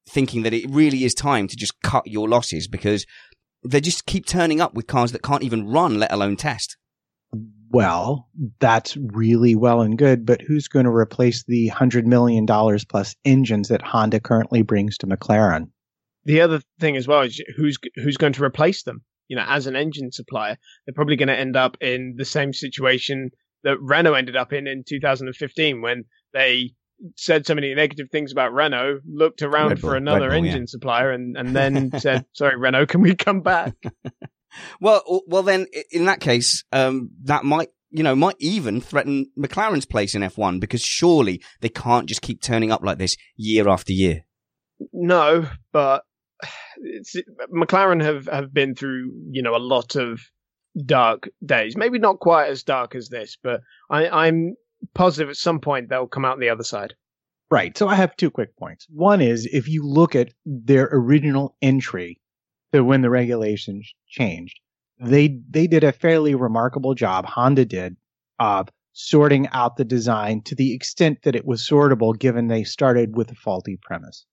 thinking that it really is time to just cut your losses because they just keep turning up with cars that can't even run, let alone test. Well, that's really well and good, but who's going to replace the $100 million plus engines that Honda currently brings to McLaren? The other thing as well is who's who's going to replace them? You know, as an engine supplier, they're probably going to end up in the same situation that Renault ended up in in 2015 when they said so many negative things about Renault, looked around for another Bull, engine yeah. supplier, and, and then said, "Sorry, Renault, can we come back?" well, well, then in that case, um, that might you know might even threaten McLaren's place in F1 because surely they can't just keep turning up like this year after year. No, but McLaren have have been through you know a lot of dark days. Maybe not quite as dark as this, but I, I'm positive at some point they'll come out the other side. Right. So I have two quick points. One is if you look at their original entry to when the regulations changed, they they did a fairly remarkable job. Honda did of sorting out the design to the extent that it was sortable, given they started with a faulty premise.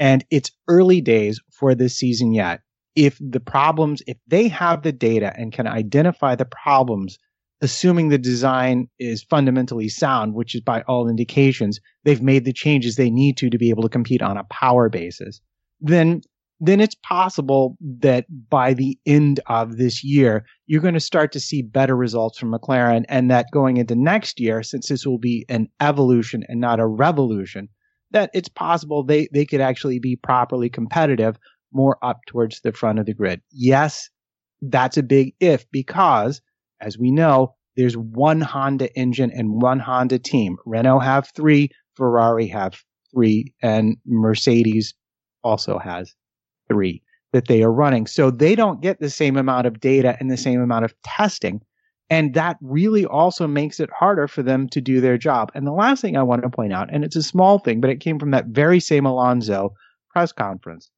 And it's early days for this season yet. If the problems, if they have the data and can identify the problems assuming the design is fundamentally sound, which is by all indications, they've made the changes they need to to be able to compete on a power basis, then then it's possible that by the end of this year, you're going to start to see better results from McLaren and that going into next year, since this will be an evolution and not a revolution, that it's possible they, they could actually be properly competitive more up towards the front of the grid. Yes, that's a big if because as we know, there's one Honda engine and one Honda team. Renault have three, Ferrari have three, and Mercedes also has three that they are running. So they don't get the same amount of data and the same amount of testing. And that really also makes it harder for them to do their job. And the last thing I want to point out, and it's a small thing, but it came from that very same Alonso press conference.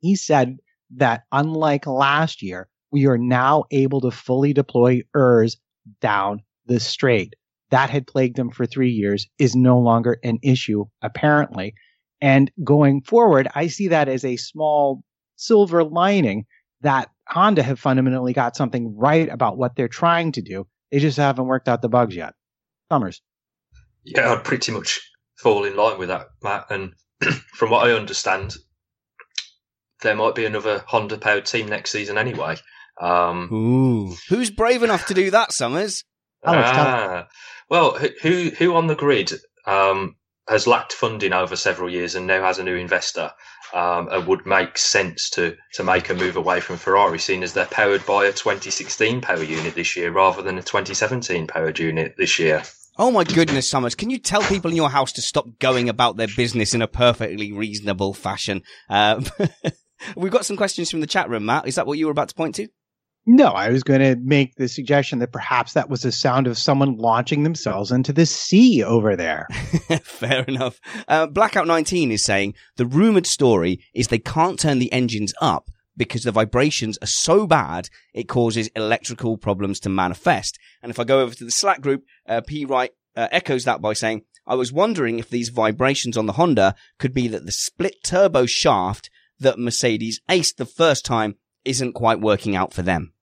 He said that unlike last year, we are now able to fully deploy ERS down the straight. That had plagued them for three years, is no longer an issue, apparently. And going forward, I see that as a small silver lining that Honda have fundamentally got something right about what they're trying to do. They just haven't worked out the bugs yet. Summers. Yeah, I'd pretty much fall in line with that, Matt. And from what I understand, there might be another Honda powered team next season anyway. Um, Ooh. Who's brave enough to do that, Summers? Ah, well, who who on the grid um, has lacked funding over several years and now has a new investor um, and would make sense to to make a move away from Ferrari, seeing as they're powered by a 2016 power unit this year rather than a 2017 powered unit this year. Oh my goodness, Summers. Can you tell people in your house to stop going about their business in a perfectly reasonable fashion? Um, we've got some questions from the chat room, Matt. Is that what you were about to point to? No, I was going to make the suggestion that perhaps that was the sound of someone launching themselves into the sea over there. Fair enough. Uh, Blackout 19 is saying the rumored story is they can't turn the engines up because the vibrations are so bad it causes electrical problems to manifest. And if I go over to the Slack group, uh, P Wright uh, echoes that by saying, I was wondering if these vibrations on the Honda could be that the split turbo shaft that Mercedes aced the first time isn't quite working out for them.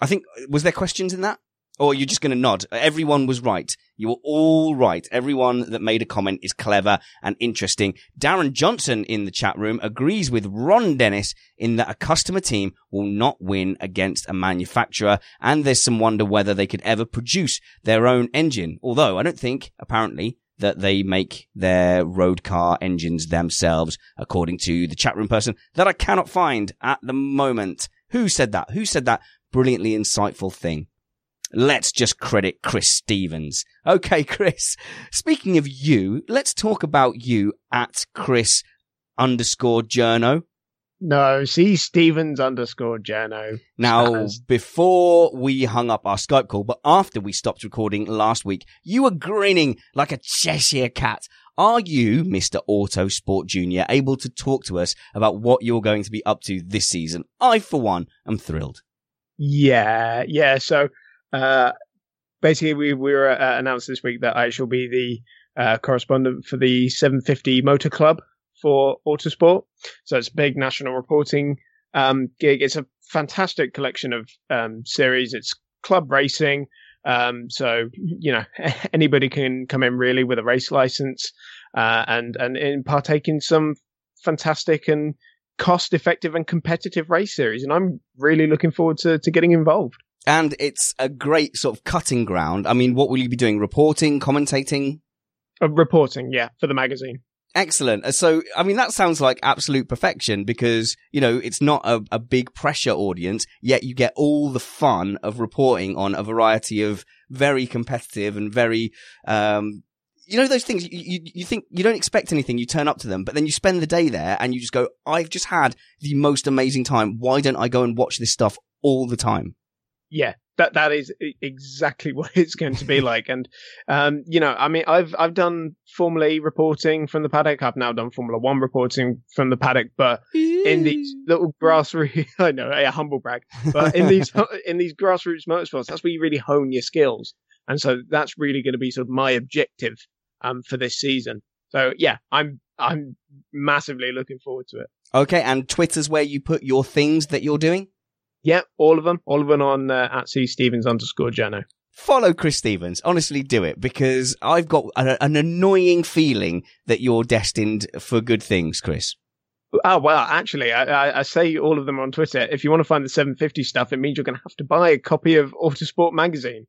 I think, was there questions in that? Or you're just going to nod? Everyone was right. You were all right. Everyone that made a comment is clever and interesting. Darren Johnson in the chat room agrees with Ron Dennis in that a customer team will not win against a manufacturer. And there's some wonder whether they could ever produce their own engine. Although I don't think, apparently, that they make their road car engines themselves, according to the chat room person that I cannot find at the moment. Who said that? Who said that? brilliantly insightful thing. Let's just credit Chris Stevens. Okay, Chris. Speaking of you, let's talk about you at Chris underscore Journo. No, see Stevens underscore Jano. Now, before we hung up our Skype call, but after we stopped recording last week, you were grinning like a Cheshire cat. Are you, Mr. Autosport Junior, able to talk to us about what you're going to be up to this season? I, for one, am thrilled. Yeah, yeah. So uh, basically, we, we were uh, announced this week that I shall be the uh, correspondent for the 750 Motor Club for Autosport. So it's a big national reporting um, gig. It's a fantastic collection of um, series. It's club racing. Um, so you know anybody can come in really with a race license uh, and, and and partake in some fantastic and cost effective and competitive race series. And I'm really looking forward to to getting involved. And it's a great sort of cutting ground. I mean, what will you be doing? Reporting, commentating? Uh, reporting, yeah, for the magazine. Excellent. Uh, so, I mean, that sounds like absolute perfection because, you know, it's not a, a, big pressure audience, yet you get all the fun of reporting on a variety of very competitive and very, um, you know, those things you, you, you think you don't expect anything, you turn up to them, but then you spend the day there and you just go, I've just had the most amazing time. Why don't I go and watch this stuff all the time? yeah, that that is exactly what it's going to be like. And um, you know, I mean, I've I've done Formula E reporting from the paddock. I've now done Formula One reporting from the paddock. But in these little grassroots, I know, a humble brag. But in these in these grassroots motorsports, that's where you really hone your skills. And so that's really going to be sort of my objective um, for this season. So yeah, I'm I'm massively looking forward to it. Okay, and Twitter's where you put your things that you're doing. Yeah, all of them. All of them on uh, at C Stevens underscore Jono. Follow Chris Stevens. Honestly, do it because I've got a, an annoying feeling that you're destined for good things, Chris. Oh well, actually, I, I, say all of them on Twitter. If you want to find the 750 stuff, it means you're going to have to buy a copy of Autosport magazine.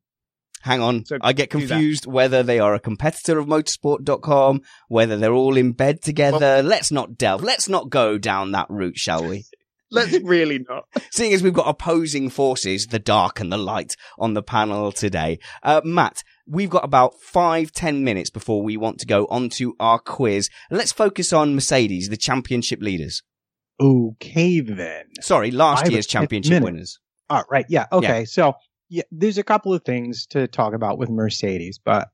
Hang on, so I get confused whether they are a competitor of motorsport.com, whether they're all in bed together. Well, Let's not delve. Let's not go down that route, shall we? Let's really not. Seeing as we've got opposing forces, the dark and the light, on the panel today. Uh, Matt, we've got about five, ten minutes before we want to go on to our quiz. Let's focus on Mercedes, the championship leaders. Okay, then. Sorry, last year's championship winners. All right. Right. Yeah. Okay. Yeah. So, yeah, there's a couple of things to talk about with Mercedes, but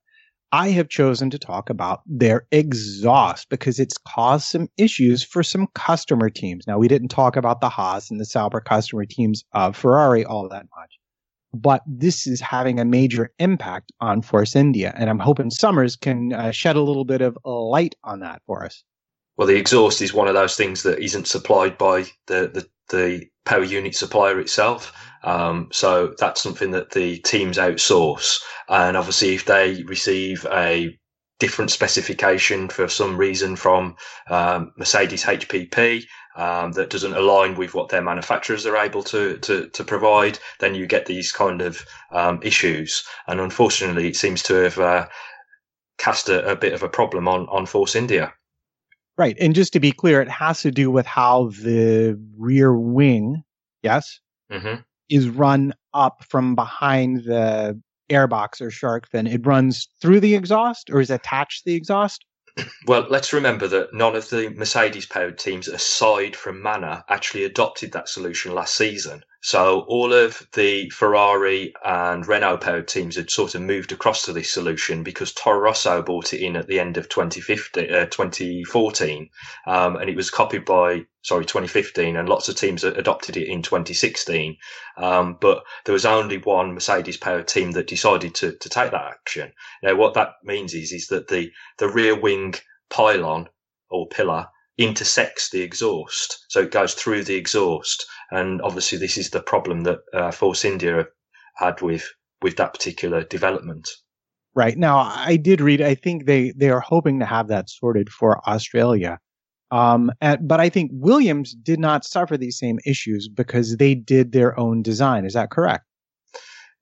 I have chosen to talk about their exhaust because it's caused some issues for some customer teams. Now, we didn't talk about the Haas and the Sauber customer teams of Ferrari all that much, but this is having a major impact on Force India. And I'm hoping Summers can uh, shed a little bit of light on that for us. Well, the exhaust is one of those things that isn't supplied by the, the, the power unit supplier itself. Um, so that's something that the teams outsource. And obviously, if they receive a different specification for some reason from um, Mercedes HPP um, that doesn't align with what their manufacturers are able to to, to provide, then you get these kind of um, issues. And unfortunately, it seems to have uh, cast a, a bit of a problem on on Force India. Right. And just to be clear, it has to do with how the rear wing, yes, mm-hmm. is run up from behind the airbox or shark fin. It runs through the exhaust or is attached to the exhaust? Well, let's remember that none of the Mercedes powered teams, aside from Manor, actually adopted that solution last season. So all of the Ferrari and Renault powered teams had sort of moved across to this solution because Toro Rosso bought it in at the end of 2015, uh, 2014. Um, and it was copied by, sorry, 2015 and lots of teams adopted it in 2016. Um, but there was only one Mercedes powered team that decided to, to take that action. Now, what that means is, is that the, the rear wing pylon or pillar intersects the exhaust. So it goes through the exhaust. And obviously, this is the problem that uh, Force India had with, with that particular development. Right. Now, I did read, I think they, they are hoping to have that sorted for Australia. Um, and, but I think Williams did not suffer these same issues because they did their own design. Is that correct?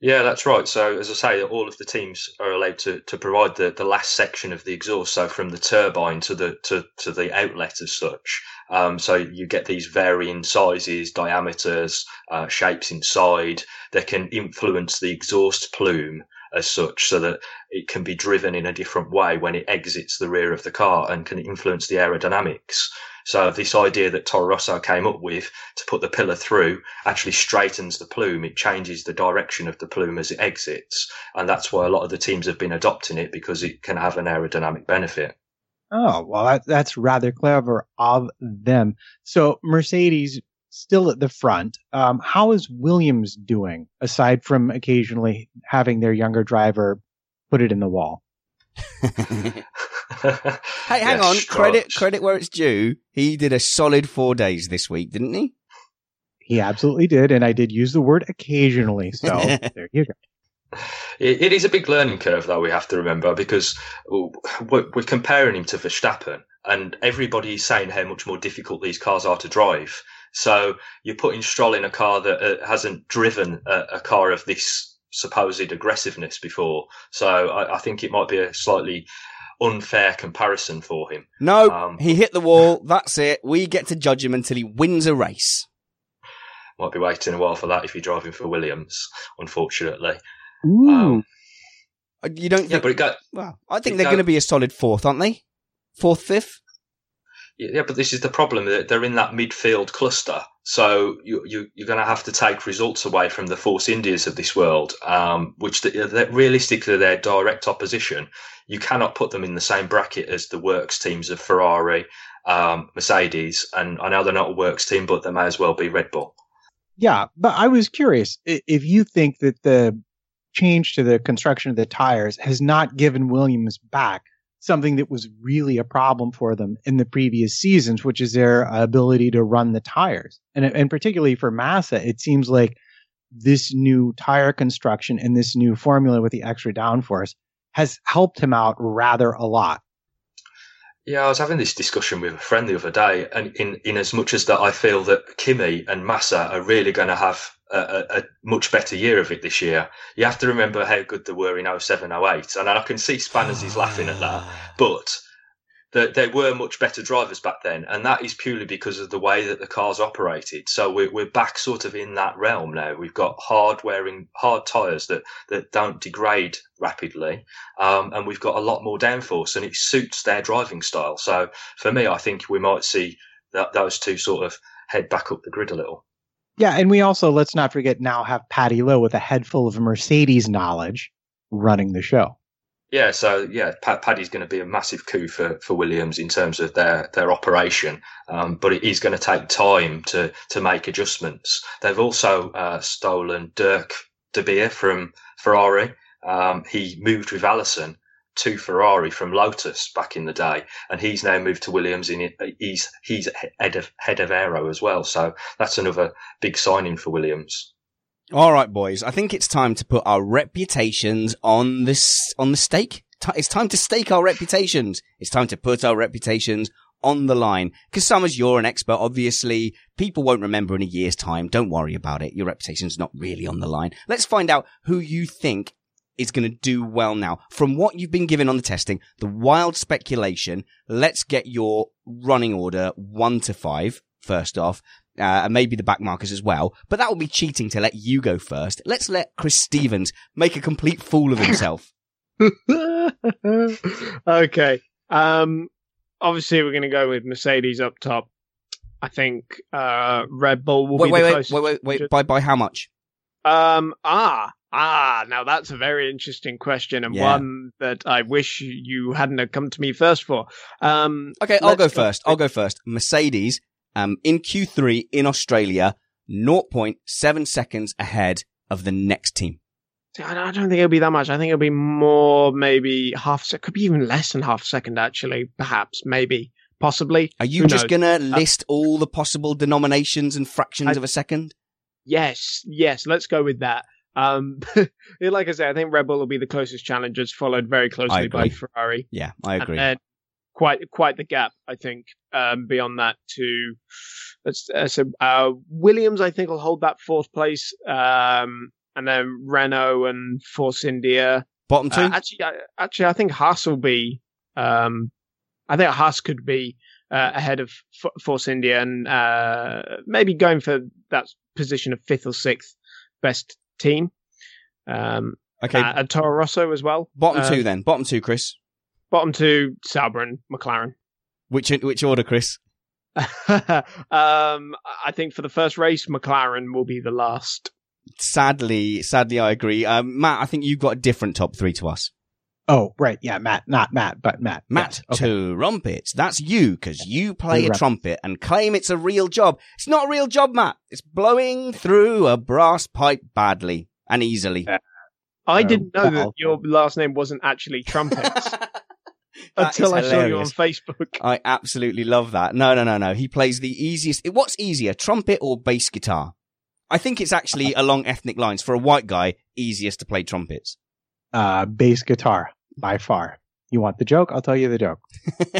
Yeah, that's right. So, as I say, all of the teams are allowed to, to provide the, the last section of the exhaust, so from the turbine to the to, to the outlet as such. Um, so you get these varying sizes, diameters, uh, shapes inside that can influence the exhaust plume as such, so that it can be driven in a different way when it exits the rear of the car and can influence the aerodynamics. So this idea that Toro Rosso came up with to put the pillar through actually straightens the plume. It changes the direction of the plume as it exits. And that's why a lot of the teams have been adopting it because it can have an aerodynamic benefit. Oh, well, that, that's rather clever of them. So Mercedes still at the front. Um, how is Williams doing aside from occasionally having their younger driver put it in the wall? hey, hang Yeah, on. Stroll- Credit credit where it's due. He did a solid four days this week, didn't he? He absolutely did, and I did use the word occasionally. So there you go. It, it is a big learning curve, though, we have to remember, because we're, we're comparing him to Verstappen, and everybody is saying how much more difficult these cars are to drive. So you're putting Stroll in a car that uh, hasn't driven a, a car of this supposed aggressiveness before. So I, I think it might be a slightly unfair comparison for him. No, Um, he hit the wall. That's it. We get to judge him until he wins a race. Might be waiting a while for that if you're driving for Williams, unfortunately. Ooh. Um, Uh, You don't yeah, think? but it got, well, I think they're go- going to be a solid fourth, aren't they? Fourth, fifth. Yeah, but this is the problem. that They're in that midfield cluster, so you, you, you're going to have to take results away from the Force Indias of this world, um, which they, they're realistically their direct opposition. You cannot put them in the same bracket as the works teams of Ferrari, um, Mercedes, and I know they're not a works team, but they may as well be Red Bull. Yeah, but I was curious if you think that the change to the construction of the tires has not given Williams back something that was really a problem for them in the previous seasons, which is their ability to run the tires. And, and particularly for Massa, it seems like this new tire construction and this new formula with the extra downforce has helped him out rather a lot. Yeah, I was having this discussion with a friend the other day, and in, in as much as that I feel that Kimi and Massa are really going to have a, a, much better year of it this year, you have to remember how good they were in 07, 08. And I can see Spanners is laughing at that, but they, they were much better drivers back then, and that is purely because of the way that the cars operated. So we're, we're back sort of in that realm now. We've got hard wearing, hard tyres that, that don't degrade rapidly, um, and we've got a lot more downforce, and it suits their driving style. So for me, I think we might see that those two sort of head back up the grid a little. Yeah, and we also let's not forget now have Paddy Lowe with a head full of Mercedes knowledge running the show. Yeah, so yeah, Pat, Paddy's going to be a massive coup for, for Williams in terms of their, their operation, um, but it is going to take time to, to make adjustments. They've also uh, stolen Dirk De Beer from Ferrari. Um, he moved with Allison to Ferrari from Lotus back in the day, and he's now moved to Williams. In he's he's head of head of aero as well, so that's another big signing for Williams. All right, boys. I think it's time to put our reputations on this on the stake. It's time to stake our reputations. It's time to put our reputations on the line. Because Summers, you're an expert. Obviously, people won't remember in a year's time. Don't worry about it. Your reputation's not really on the line. Let's find out who you think is going to do well now. From what you've been given on the testing, the wild speculation. Let's get your running order one to five first off, uh, and maybe the back markers as well. But that would be cheating to let you go first. Let's let Chris Stevens make a complete fool of himself. okay. Um, obviously, we're going to go with Mercedes up top. I think uh, Red Bull will wait, be wait, the wait, closest. wait, wait, wait. By by how much? Um, ah, ah. Now that's a very interesting question and Yeah. one that I wish you hadn't come to me first for. Um, Okay, I'll go first. I'll go first. Mercedes, um, in Q3 in Australia, 0.7 seconds ahead of the next team. I don't I don't think it'll be that much. I think it'll be more, maybe half. sec Could be even less than half a second, actually. Perhaps, maybe, possibly. Are you Who just knows? gonna Uh, list all the possible denominations and fractions I- of a second? Yes, yes, let's go with that. Um, like I say, I think Red Bull will be the closest challengers, followed very closely by. Ferrari. Yeah, I agree. And quite quite the gap, I think. Um, beyond that, to uh, so uh, Williams, I think will hold that fourth place. Um, and then Renault and Force India. Bottom two? Uh, actually, I, actually, I think Haas will be. Um, I think Haas could be uh, ahead of F- Force India and uh, maybe going for that position of fifth or sixth best team. Um, okay. uh, and Toro Rosso as well. Bottom two then. Bottom two, Chris. Bottom two, Sauber and McLaren. Which which order, Chris? um, I think for the first race, McLaren will be the last. Sadly, sadly, I agree. Um, Matt, I think you've got a different top three to us. Oh, right. Yeah, Matt, not Matt, but Matt. Matt Yes, okay. Trumpets. That's you, because you play a Trumpet. trumpet and claim it's a real job. It's not a real job, Matt. It's blowing through a brass pipe badly and easily. Yeah. I Uh, didn't know that well- your last name wasn't actually Trumpets until I saw you on. Facebook. I absolutely love that. No, no, no, no. He plays the easiest. What's easier, trumpet or bass guitar? I think it's actually along ethnic lines. For a white guy, easiest to play trumpets. Uh, bass guitar by far. You want the joke? I'll tell you the joke.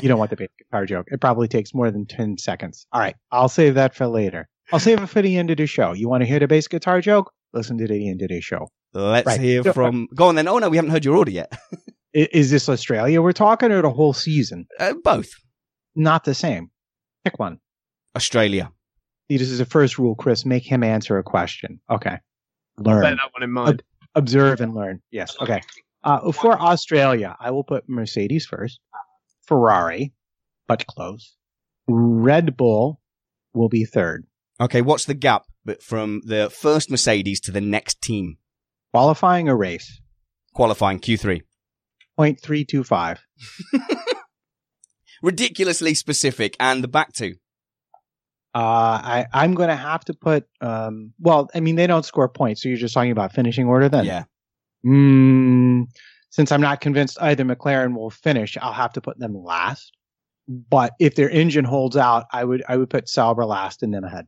you don't want the bass guitar joke. It probably takes more than 10 seconds. All right. I'll save that for later. I'll save it for the end of the show. You want to hear the bass guitar joke? Listen to the end of the show. Let's Right. hear So- from. Go on then. Oh no, we haven't heard your order yet. Is this Australia we're talking or the whole season? Uh, both. Not the same. Pick one. Australia. See, this is the first rule, Chris. Make him answer a question. Okay. Bear Learn. that one in mind. Observe and learn. Yes. Okay. Uh, for Australia, I will put Mercedes first. Ferrari, but close. Red Bull will be third. Okay, what's the gap but from the first Mercedes to the next team? Qualifying a race, Qualifying Q3. 0.325. Ridiculously specific. And the back two. Uh, I, I'm going to have to put, um, well, I mean, they don't score points. So you're just talking about finishing order then? Yeah. Mm, since I'm not convinced either McLaren will finish, I'll have to put them last. But if their engine holds out, I would, I would put Sauber last and then ahead.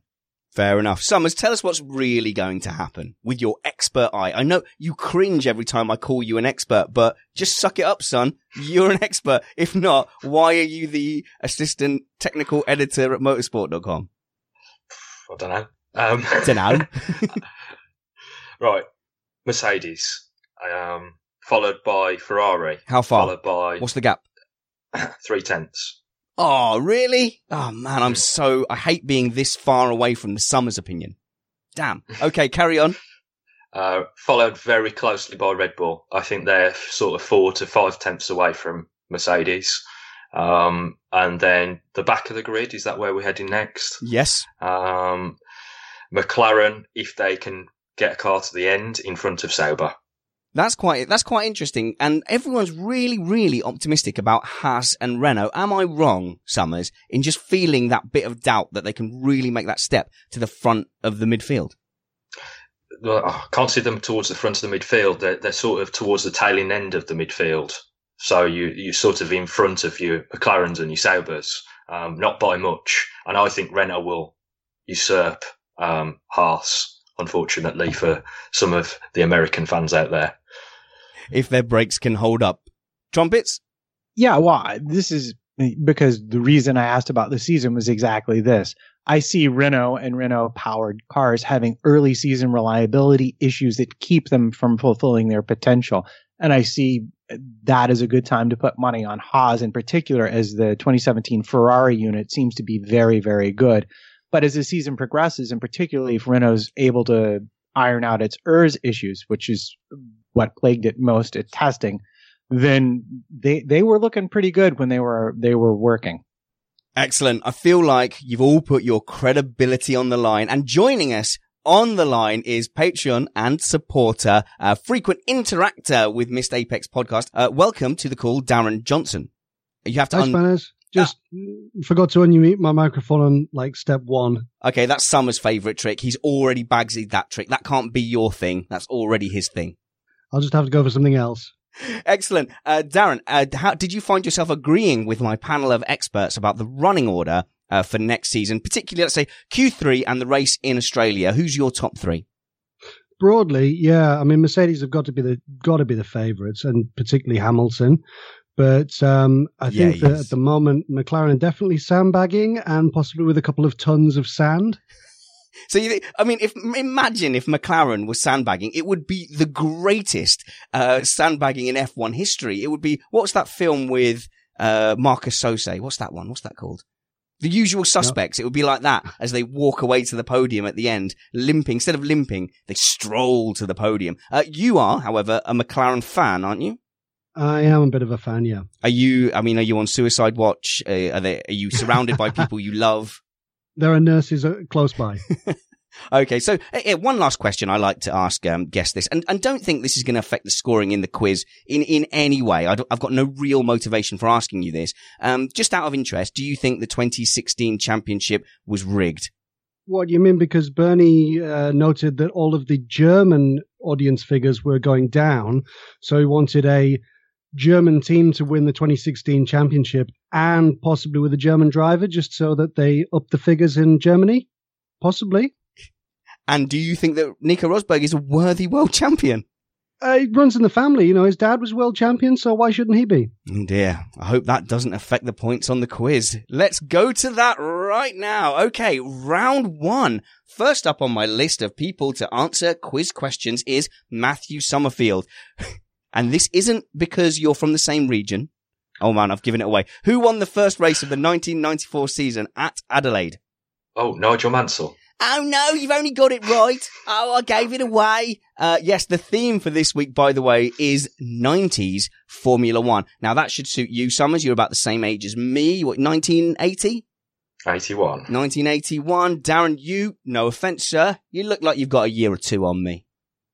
Fair enough. Summers, tell us what's really going to happen with your expert eye. I know you cringe every time I call you an expert, but just suck it up, son. You're an expert. If not, why are you the assistant technical editor at motorsport.com? I don't know. Um, Dunno. right, Mercedes, um, followed by Ferrari, How far? followed by What's the gap? three tenths. Oh, really? Oh man, I'm so, I hate being this far away from the Summers opinion. Damn. Okay, carry on. Uh, followed very closely by Red Bull. I think they're sort of four to five tenths away from Mercedes. Um, and then the back of the grid, is that where we're heading next? Yes. Um, McLaren, if they can get a car to the end in front of Sauber. That's quite, that's quite interesting. And everyone's really, really optimistic about Haas and Renault. Am I wrong, Summers, in just feeling that bit of doubt that they can really make that step to the front of the midfield? Well, I can't see them towards the front of the midfield. They're, they're sort of towards the tailing end of the midfield. So you, you're sort of in front of your McLarens and your Saubers, um, not by much. And I think Renault will usurp um, Haas, unfortunately, for some of the American fans out there. If their brakes can hold up. Trumpets? Yeah, well, this is because the reason I asked about the season was exactly this. I see Renault and Renault powered cars having early season reliability issues that keep them from fulfilling their potential. And I see that as a good time to put money on Haas in particular, as the 2017 Ferrari unit seems to be very, very good. But as the season progresses, and particularly if Renault's able to iron out its ERS issues, which is what plagued it most at testing, then they they were looking pretty good when they were they were working. Excellent. I feel like you've all put your credibility on the line and joining us on the line is Patreon and supporter, uh, frequent interactor with Missed Apex podcast. Uh, welcome to the call, Darren Johnson. You have to, un- Spanners. Just forgot to unmute my microphone on like step one. okay, that's Summer's favorite trick. He's already bagsy that trick. That can't be your thing. That's already his thing. I'll just have to go for something else. Excellent. Uh, Darren, uh, how did you find yourself agreeing with my panel of experts about the running order uh, for next season, particularly, let's say, Q3 and the race in Australia? Who's your top three? Broadly, yeah. I mean, Mercedes have got to be the got to be the favourites, and particularly Hamilton. But um, I Yeah, think that yes. at the moment McLaren are definitely sandbagging, and possibly with a couple of tons of sand. So you, think- I mean, if imagine if McLaren was sandbagging, it would be the greatest uh, sandbagging in F1 history. It would be what's that film with uh, Marcus Sose? What's that one? What's that called? The Usual Suspects. It would be like that as they walk away to the podium at the end, limping. Instead of limping, they stroll to the podium. Uh, you are, however, a McLaren fan, aren't you? I am a bit of a fan, yeah. Are you? I mean, are you on suicide watch? Uh, are they? Are you surrounded by people you love? There are nurses uh, close by. Okay, so uh, uh, one last question I like to ask um, guests this, and, and don't think this is going to affect the scoring in the quiz in, in any way. I have got no real motivation for asking you this. Um, just out of interest, do you think the 2016 championship was rigged? What do you mean? Because Bernie uh, noted that all of the German audience figures were going down. So he wanted a German team to win the 2016 championship and possibly with a German driver just so that they up the figures in Germany. Possibly. And do you think that Nico Rosberg is a worthy world champion? Uh, it runs in the family. You know, his dad was world champion, so why shouldn't he be? Oh dear. I hope that doesn't affect the points on the quiz. Let's go to that right now. Okay, round one. First up on my list of people to answer quiz questions is Matthew Summerfield. and this isn't because you're from the same region. Oh man, I've given it away. Who won the first race of the 1994 season at Adelaide? Oh, Nigel Mansell. Oh no, you've only got it right. Oh, I gave it away. Uh, yes, the theme for this week, by the way, is 90s Formula One. Now that should suit you, Summers. You're about the same age as me. What, 1980? 81. 1981. Darren, you, no offense, sir, you look like you've got a year or two on me.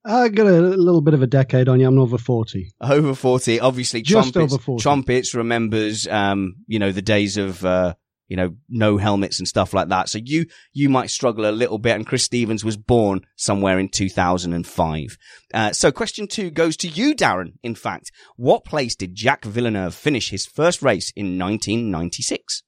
I got a little bit of a decade on you. I'm over 40. Over 40. Obviously, Just trumpets, over 40. trumpets remembers, um, you know, the days of, uh, you know, no helmets and stuff like that. So you, you might struggle a little bit. And Chris Stevens was born somewhere in 2005. Uh, so question two goes to you, Darren. In fact, what place did Jack Villeneuve finish his first race in 1996?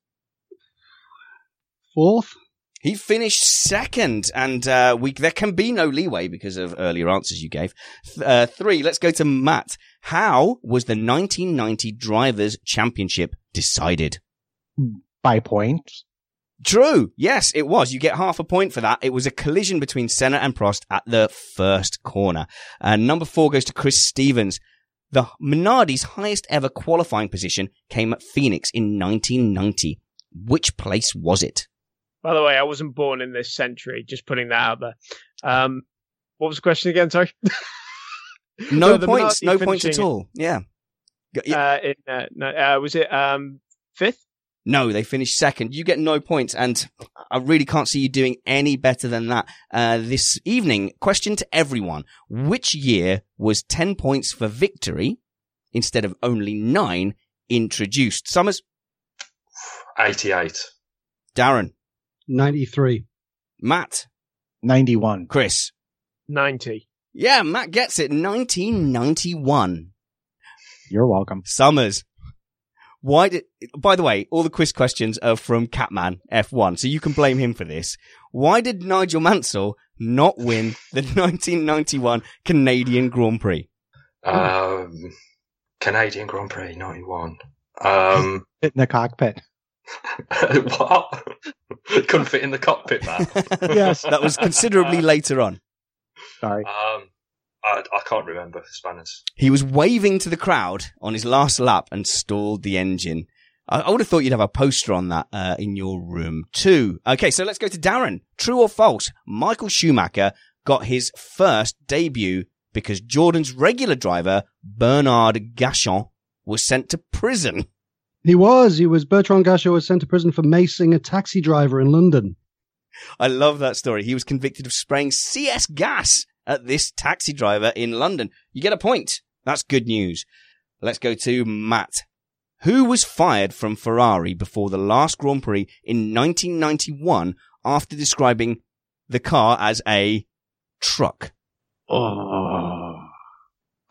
Fourth? He finished second, and uh, we there can be no leeway because of earlier answers you gave. Th- Uh, three. Let's go to Matt. How was the 1990 Drivers' Championship decided? By points. True. Yes, it was. You get half a point for that. It was a collision between Senna and Prost at the first corner. And number four goes to Chris Stevens. The Minardi's highest ever qualifying position came at Phoenix in 1990. Which place was it? By the way, I wasn't born in this century. Just putting that out there. Um, what was the question again? Sorry. No, the points. Minardi No points at all. Yeah. Yeah. Uh, in, uh, no, uh, was it um, fifth? No, they finished second. You get no points, and I really can't see you doing any better than that. Uh, this evening, question to everyone. Which year was 10 points for victory instead of only nine introduced? Summers, 88. Darren, 93. Matt, 91. Chris. Ninety. Yeah, Matt gets it. 1991. You're welcome. Summers. Why did, by the way, all the quiz questions are from Catman F1, so you can blame him for this. Why did Nigel Mansell not win the 1991 Canadian Grand Prix? Um, Canadian Grand Prix 91. Um, in the cockpit. what? Couldn't fit in the cockpit, man. Yes. That was considerably later on. Sorry. Um, I, I can't remember Spanners. He was waving to the crowd on his last lap and stalled the engine. I, I would have thought you'd have a poster on that uh, in your room too. Okay, so let's go to Darren. True or false? Michael Schumacher got his first debut because Jordan's regular driver, Bernard Gachot, was sent to prison. He was. He was. Bertrand Gachot was sent to prison for macing a taxi driver in London. I love that story. He was convicted of spraying CS gas at this taxi driver in London. You get a point. That's good news. Let's go to Matt. Who was fired from Ferrari before the last Grand Prix in 1991 after describing the car as a truck? Oh.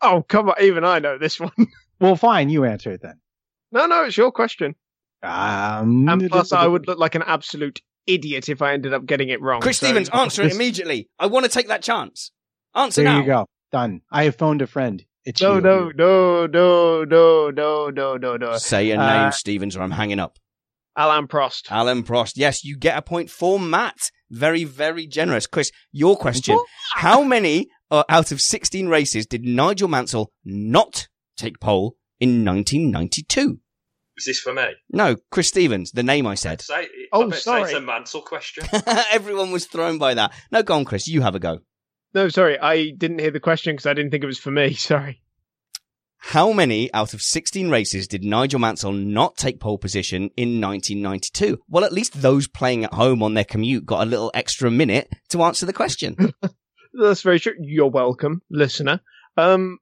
Oh, come on. Even I know this one. Well, fine. You answer it then. no, no, it's your question. Um, And plus, I would look like an absolute idiot if I ended up getting it wrong. Chris so- Stevens, answer it immediately. I want to take that chance. Answer There now. you go. Done. I have phoned a friend. It's No, you. no, no, no, no, no, no, no, no. Say your Uh, name, Stevens, or I'm hanging up. Alain Prost. Alain Prost. Yes, you get a point for Matt. Very, very generous. Chris, your question. How many uh, out of 16 races did Nigel Mansell not take pole in 1992? Is this for me? No, Chris Stevens, the name I said. Say, Oh, I say sorry. It's a Mansell question. Everyone was thrown by that. No, go on, Chris. You have a go. No, sorry, I didn't hear the question because I didn't think it was for me. Sorry. How many out of 16 races did Nigel Mansell not take pole position in 1992? Well, at least those playing at home on their commute got a little extra minute to answer the question. That's very true. You're welcome, listener. Um,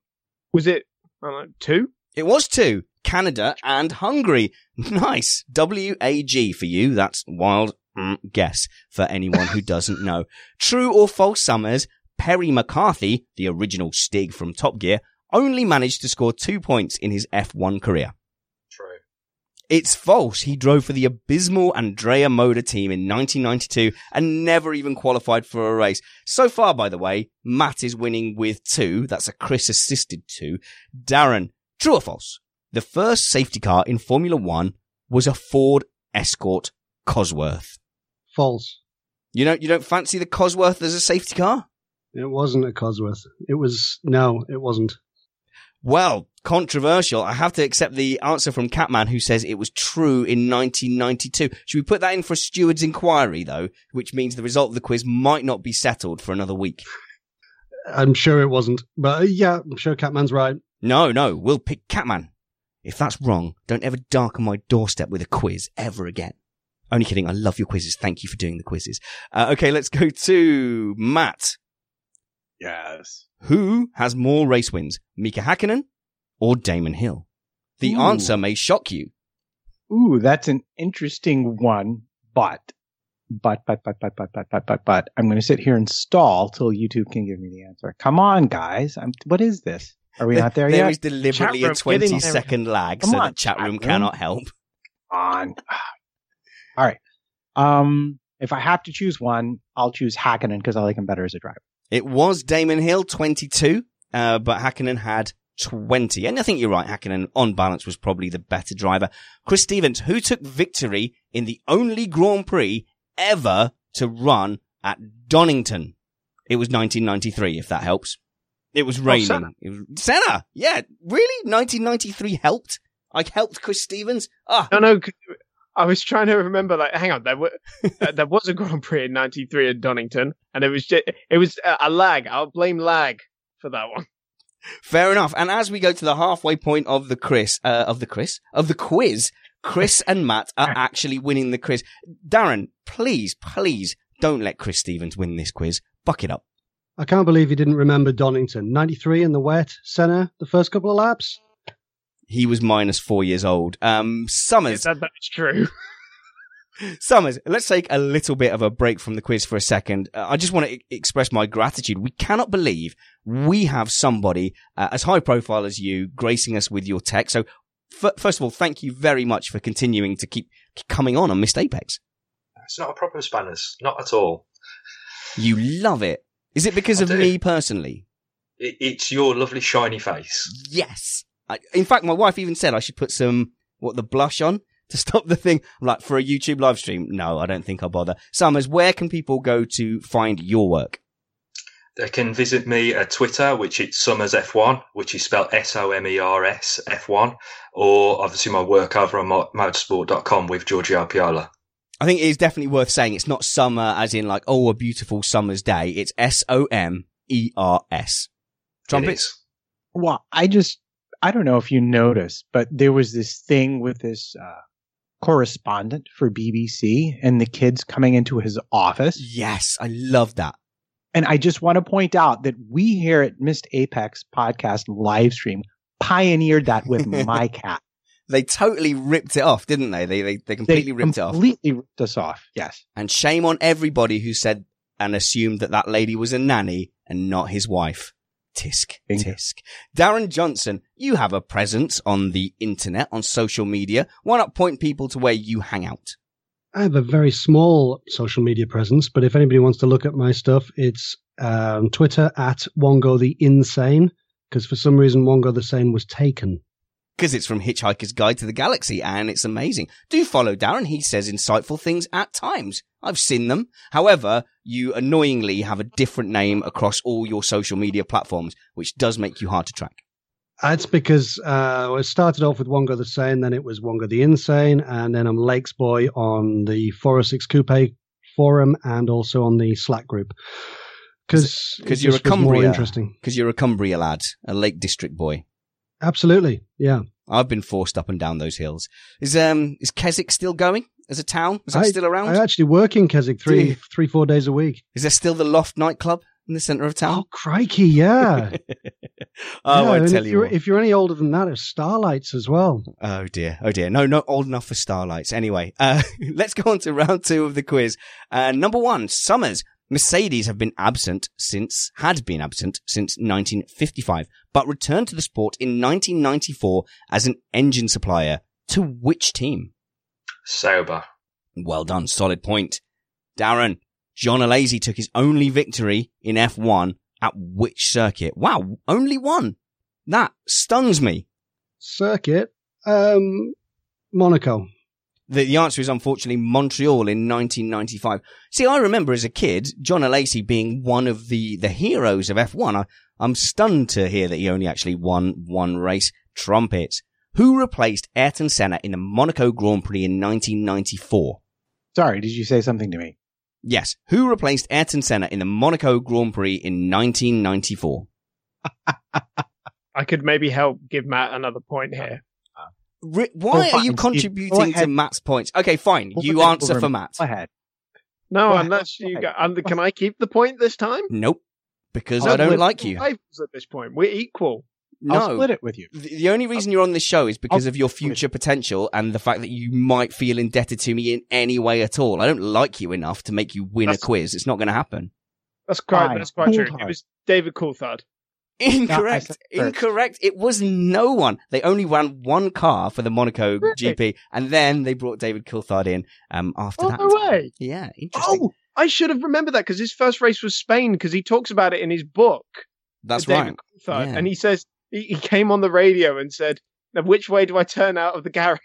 was it I don't know, two? It was two. Canada and Hungary. Nice. WAG for you. That's wild mm, guess for anyone who doesn't know. True or false, Summers? Perry McCarthy, the original Stig from Top Gear, only managed to score two points in his F1 career. True. It's false. He drove for the abysmal Andrea Moda team in 1992 and never even qualified for a race. So far, by the way, Matt is winning with two. That's a Chris assisted two. Darren, true or false? The first safety car in Formula One was a Ford Escort Cosworth. False. You don't, you don't fancy the Cosworth as a safety car? It wasn't a Cosworth. It was, no, it wasn't. Well, controversial. I have to accept the answer from Catman who says it was true in 1992. Should we put that in for a steward's inquiry though? Which means the result of the quiz might not be settled for another week. I'm sure it wasn't. But uh, yeah, I'm sure Catman's right. No, no, we'll pick Catman. If that's wrong, don't ever darken my doorstep with a quiz ever again. Only kidding. I love your quizzes. Thank you for doing the quizzes. Uh, okay, let's go to Matt. Yes. Who has more race wins, Mika Hakkinen or Damon Hill? The Ooh. answer may shock you. Ooh, that's an interesting one, but, but, but, but, but, but, but, but, but, but, I'm going to sit here and stall till YouTube can give me the answer. Come on, guys. I'm, what is this? Are we not there, There yet? is deliberately Chat a room, 20 get in second lag Come so on, the chat chat room room. cannot help. on. All right. Um, if I have to choose one, I'll choose Hakkinen because I like him better as a driver. It was Damon Hill, 22, uh, but Hakkinen had 20. And I think you're right. Hakkinen on balance was probably the better driver. Chris Stevens, who took victory in the only Grand Prix ever to run at Donington. It was 1993, if that helps. It was raining. Senna. It was, Senna. Yeah. Really? 1993 helped? I helped Chris Stevens? Ah, No, no. 'Cause I was trying to remember. Like, hang on, there were uh, there was a Grand Prix in '93 at Donington, and it was just, it was a, a lag. I'll blame lag for that one. Fair enough. And as we go to the halfway point of the Chris, uh, of the Chris, of the quiz, Chris and Matt are actually winning the quiz. Darren, please, please don't let Chris Stevens win this quiz. Buck it up. I can't believe you didn't remember Donington. 93 in the wet, Senna, the first couple of laps. He was minus four years old. Um, Summers, That, that's true. Summers, let's take a little bit of a break from the quiz for a second. Uh, I just want to e- express my gratitude. We cannot believe we have somebody uh, as high profile as you gracing us with your tech. So, f- first of all, thank you very much for continuing to keep keep coming on on Missed Apex. It's not a problem, Spanners. Not at all. You love it. Is it because I of do. me personally? It's your lovely shiny face. Yes. I, in fact, my wife even said I should put some, what, the blush on to stop the thing. I'm like, for a YouTube live stream? No, I don't think I'll bother. Summers, where can people go to find your work? They can visit me at Twitter, which is Summers F1, which is spelled S O M E R S F1, or obviously my work over on mo- motorsport.com with Giorgio Piola. I think it is definitely worth saying it's not summer as in like, oh, a beautiful summer's day. It's S-O-M-E-R-S. Trumpets? is. Well, I just, I don't know if you noticed, but there was this thing with this uh, correspondent for BBC and the kids coming into his office. Yes, I love that. And I just want to point out that we here at Missed Apex podcast live stream pioneered that with my cat. They totally ripped it off, didn't they? They, they, they They completely ripped it off. completely ripped us off. Yes. And shame on everybody who said and assumed that that lady was a nanny and not his wife. Tisk, Bingo. tisk. Darren Johnson, you have a presence on the internet, on social media. Why not point people to where you hang out? I have a very small social media presence, but if anybody wants to look at my stuff, it's um, Twitter at Wonko the Insane, because for some reason Wonko the Sane was taken. Because it's from Hitchhiker's Guide to the Galaxy and it's amazing. Do follow Darren. He says insightful things at times. I've seen them. However, you annoyingly have a different name across all your social media platforms, which does make you hard to track. That's because uh, it started off with Wonko the Sane, then it was Wonko the Insane, and then I'm Lakes Boy on the 406 Coupe forum and also on the Slack group. Because Because you're a Cumbria. interesting. Because you're a Cumbria lad, a Lake District boy. Absolutely, yeah. I've been forced up and down those hills. Is um is Keswick still going as a town? Is that I, still around? I actually work in Keswick three, three, four days a week. Is there still the Loft nightclub in the centre of town? Oh, crikey, yeah. oh, yeah, I tell if you you're, if you're any older than that, it's Starlights as well. Oh dear, oh dear. No, not old enough for starlights. Anyway, uh, let's go on to round two of the quiz. Uh, number one, Summers. Mercedes have been absent since, had been absent since 1955, but returned to the sport in 1994 as an engine supplier to which team? Sauber. Well done. Solid point. Darren, Jean Alesi took his only victory in F1 at which circuit? Wow, only one. That stuns me. Circuit, um, Monaco. The, the answer is unfortunately Montreal in 1995. See, I remember as a kid, Jean Alesi being one of the, the heroes of F1. I, I'm stunned to hear that he only actually won one race. Trumpets. Who replaced Ayrton Senna in the Monaco Grand Prix in 1994? Sorry, did you say something to me? Yes. Who replaced Ayrton Senna in the Monaco Grand Prix in 1994? I could maybe help give Matt another point here. Ri- Why Oh, are you fine, Steve. Contributing to. Matt's points? Okay, fine. We'll You answer for Matt. Go ahead. No, Go unless Go you go, um, can I keep the point this time? Nope. Because I'll I don't like you. At this point, we're equal. I'll No. split it with you. The the only reason you're on this show is because I'll- of your future potential and the fact that you might feel indebted to me in any way at all. I don't like you enough to make you win a quiz. It's not going to happen. That's quite. Fine. That's quite true. It was David Coulthard. Incorrect. first. Incorrect. It was no one. They only ran one car for the Monaco Really? GP, and then they brought David Coulthard in um, after Oh, that. no way. Yeah, interesting. Oh, I should have remembered that because his first race was Spain because he talks about it in his book. That's right. Coulthard, Yeah. And he says he, he came on the radio and said, "Now, which way do I turn out of the garage?"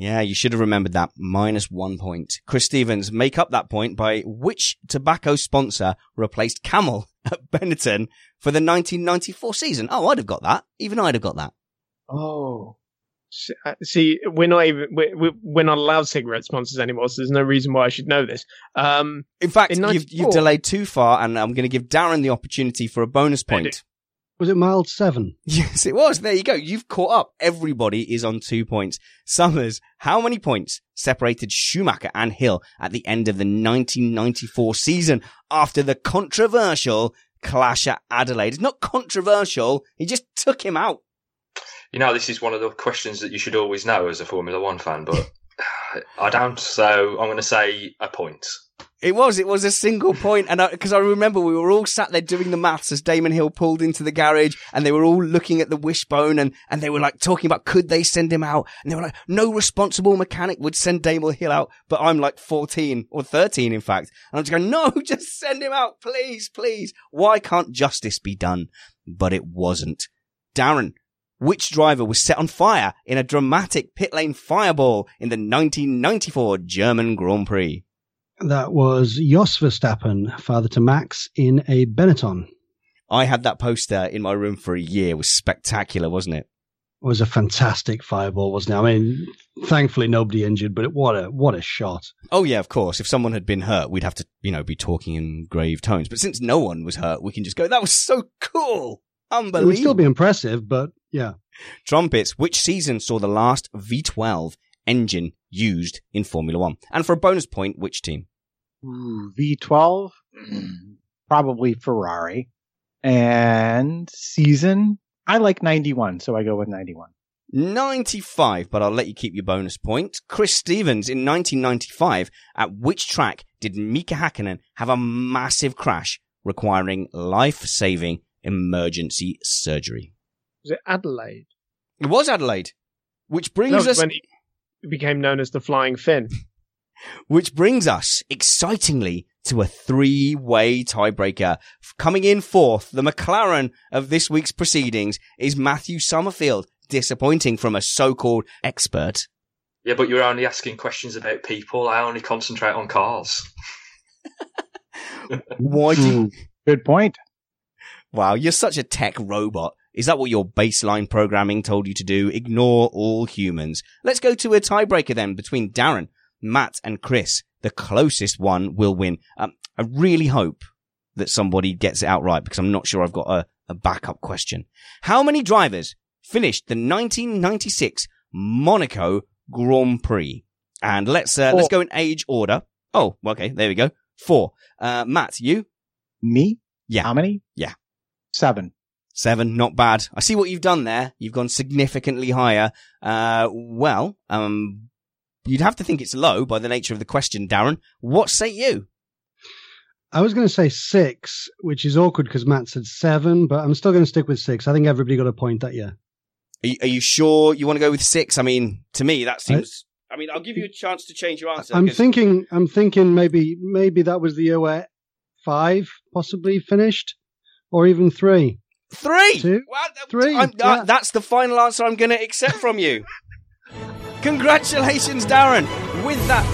Yeah, you should have remembered that. Minus one point. Chris Stevens, make up that point by which tobacco sponsor replaced Camel at Benetton for the 1994 season? Oh, I'd have got that. Even I'd have got that. Oh. Uh, See, we're not even we're, we're- not allowed cigarette sponsors anymore, so there's no reason why I should know this. Um, In fact, In you've, you've delayed too far, and I'm going to give Darren the opportunity for a bonus point. Was it mild seven? Yes, it was. There you go. You've caught up. Everybody is on two points. Summers, how many points separated Schumacher and Hill at the end of the 1994 season after the controversial clash at Adelaide? It's not controversial. He just took him out. You know, this is one of the questions that you should always know as a Formula One fan, but I don't. So I'm going to say a point. It was. It was a single point, and because I, remember we were all sat there doing the maths as Damon Hill pulled into the garage, and they were all looking at the wishbone, and and they were like talking about could they send him out, and they were like, no responsible mechanic would send Damon Hill out, but I'm like 14 or 13, in fact, and I'm just going, no, just send him out, please, please. Why can't justice be done? But it wasn't. Darren, which driver was set on fire in a dramatic pit lane fireball in the 1994 German Grand Prix? That was Jos Verstappen, father to Max, in a Benetton. I had that poster in my room for a year. It was spectacular, wasn't it? It was a fantastic fireball, wasn't it? I mean, thankfully nobody injured, but what a what a shot! Oh yeah, of course. If someone had been hurt, we'd have to, you know, be talking in grave tones. But since no one was hurt, we can just go, that was so cool. It Unbelievable. would still be impressive, but yeah. Trumpets, which season saw the last V12 engine used in Formula One? And for a bonus point, which team? Ooh, V12, probably Ferrari. And season, I like 91, so I go with 91. 95, but I'll let you keep your bonus point. Chris Stevens in 1995, at which track did Mika Hakkinen have a massive crash requiring life-saving emergency surgery? was it Adelaide? It was Adelaide. Which brings No, us when he became known as the Flying Finn. Which brings us excitingly to a three-way tiebreaker. Coming in fourth, the McLaren of this week's proceedings is Matthew Summerfield, disappointing from a so-called expert. Yeah, but you're only asking questions about people. I only concentrate on cars. Why do you, hmm, Good point. Wow, you're such a tech robot. Is that what your baseline programming told you to do? Ignore all humans. Let's go to a tiebreaker then between Darren, Matt, and Chris. The closest one will win. Um, I really hope that somebody gets it out right because I'm not sure I've got a, a backup question. How many drivers finished the 1996 Monaco Grand Prix? And let's uh, let's go in age order. Oh, okay, there we go. Four. Uh, Matt, you Me? Yeah. How many? Yeah. Seven. Seven, not bad. I see what you've done there. You've gone significantly higher. Uh, well, um, you'd have to think it's low by the nature of the question, Darren. What say you? I was going to say six, which is awkward because Matt said seven, but I'm still going to stick with six. I think everybody got a point that year. Are you, are you sure you want to go with six? I mean, to me, that seems. I, mean, I'll give you a chance to change your answer. I'm thinking. I'm thinking maybe maybe that was the year where five possibly finished, or even three. Three. Two. Well, three. Uh, yeah. that's the final answer I'm going to accept from you. Congratulations, Darren, with that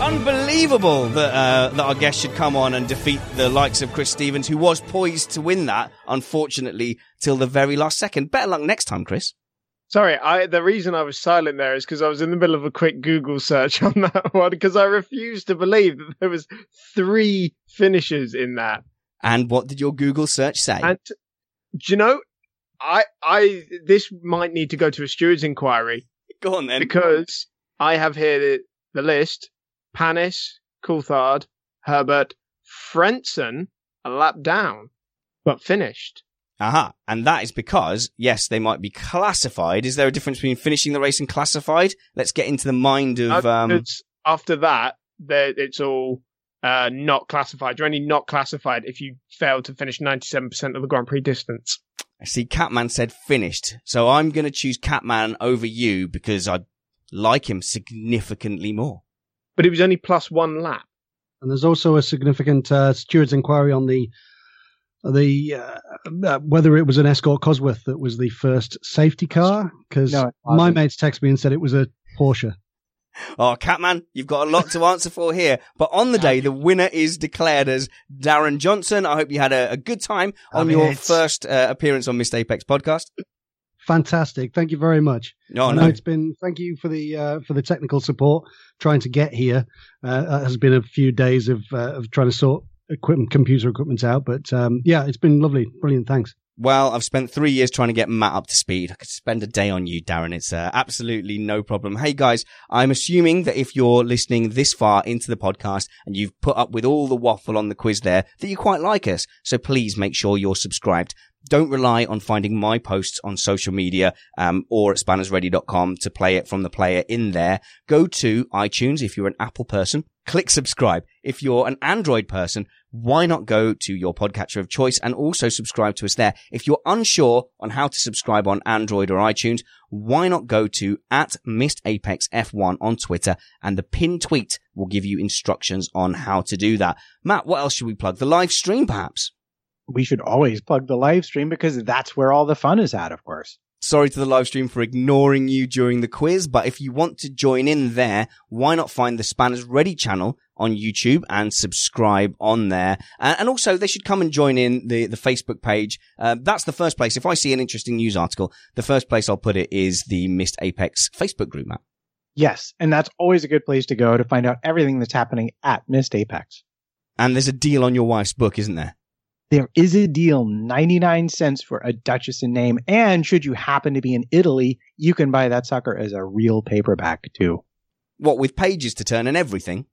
unbelievable that uh, that our guest should come on and defeat the likes of Chris Stevens, who was poised to win that, unfortunately, till the very last second. Better luck next time, Chris. Sorry, I the reason I was silent there is because I was in the middle of a quick Google search on that one because I refused to believe that there was three finishes in that. And what did your Google search say? And do you know, I I this might need to go to a steward's inquiry Go on then. because I have here the, the list: Panis, Coulthard, Herbert, Frentzen, a lap down, but finished. Aha. And that is because, yes, they might be classified. Is there a difference between finishing the race and classified? Let's get into the mind of, Uh, um, it's- after that, it's all uh, not classified. You're only not classified if you fail to finish 97% of the Grand Prix distance. I see Catman said finished. So I'm going to choose Catman over you because I like him significantly more. But it was only plus one lap. And there's also a significant uh, steward's inquiry on the the uh, uh, whether it was an Escort Cosworth that was the first safety car because No, my wasn't. mates texted me and said it was a Porsche. Oh, Catman, you've got a lot to answer for here. But on the day, the winner is declared as Darren Johnson. I hope you had a, a good time on I mean, your it's- first uh, appearance on Missed Apex podcast. Fantastic! Thank you very much. No, no. it's been. Thank you for the uh, for the technical support trying to get here. Uh, it has been a few days of uh, of trying to sort equipment, computer equipment out, but um, yeah, it's been lovely, brilliant. Thanks. Well, I've spent three years trying to get Matt up to speed. I could spend a day on you, Darren. It's uh, absolutely no problem. Hey guys, I'm assuming that if you're listening this far into the podcast and you've put up with all the waffle on the quiz there, that you quite like us. So please make sure you're subscribed. Don't rely on finding my posts on social media um, or at spannersready.com to play it from the player in there. Go to iTunes if you're an Apple person. Click subscribe. If you're an Android person, why not go to your podcatcher of choice and also subscribe to us there? If you're unsure on how to subscribe on Android or iTunes, why not go to at Missed Apex F1 on Twitter and the pinned tweet will give you instructions on how to do that. Matt, what else should we plug? The live stream perhaps? We should always plug the live stream because that's where all the fun is at, of course. Sorry to the live stream for ignoring you during the quiz, but if you want to join in there, why not find the Spanners Ready channel on YouTube and subscribe on there? Uh, and also, they should come and join in the, the Facebook page. Uh, that's the first place. If I see an interesting news article, the first place I'll put it is the Missed Apex Facebook group, Matt. Yes, and that's always a good place to go to find out everything that's happening at Missed Apex. And there's a deal on your wife's book, isn't there? There is a deal, 99 cents for a Duchess in name. And should you happen to be in Italy, you can buy that sucker as a real paperback too. What, with pages to turn and everything?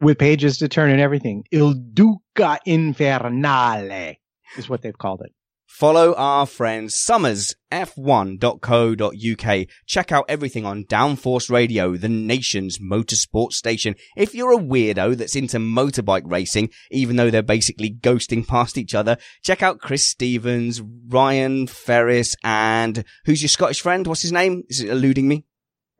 With pages to turn and everything. Il Duca Infernale is what they've called it. Follow our friends summersf1.co.uk. Check out everything on Downforce Radio, the nation's motorsport station. If you're a weirdo that's into motorbike racing, even though they're basically ghosting past each other, check out Chris Stevens, Ryan Ferris, and who's your Scottish friend? What's his name? Is it eluding me?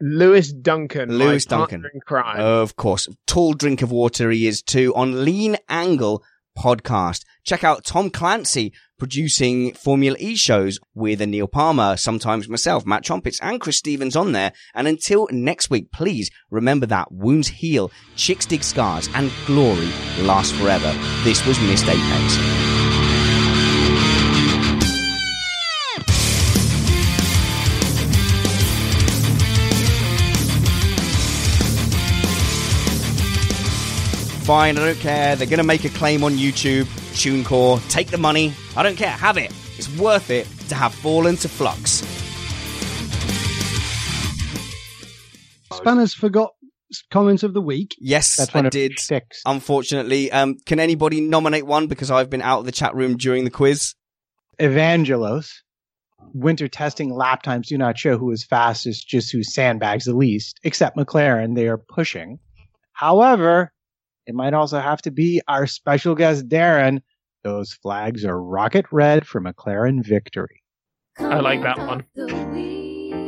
Lewis Duncan. Lewis Duncan. crime. Of course. Tall drink of water he is too on Lean Angle podcast. Check out Tom Clancy producing Formula E shows with Neil Palmer, sometimes myself, Matt Trumpets and Chris Stevens on there. And until next week, please remember that wounds heal, chicks dig scars, and glory lasts forever. This was Missed Apex. Fine, I don't care. They're going to make a claim on YouTube. TuneCore, take the money. I don't care. Have it. It's worth it to have fallen to flux. Spanners forgot comment of the week. Yes, That's I did. six. Unfortunately, um, can anybody nominate one because I've been out of the chat room during the quiz? Evangelos. Winter testing lap times do not show who is fastest, just who sandbags the least, except McLaren. They are pushing. However, it might also have to be our special guest, Darren. Those flags are rocket red for McLaren victory. I like that one.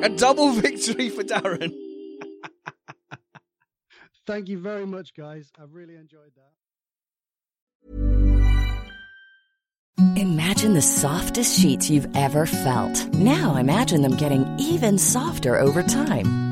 A double victory for Darren. Thank you very much, guys. I really enjoyed that. Imagine the softest sheets you've ever felt. Now imagine them getting even softer over time.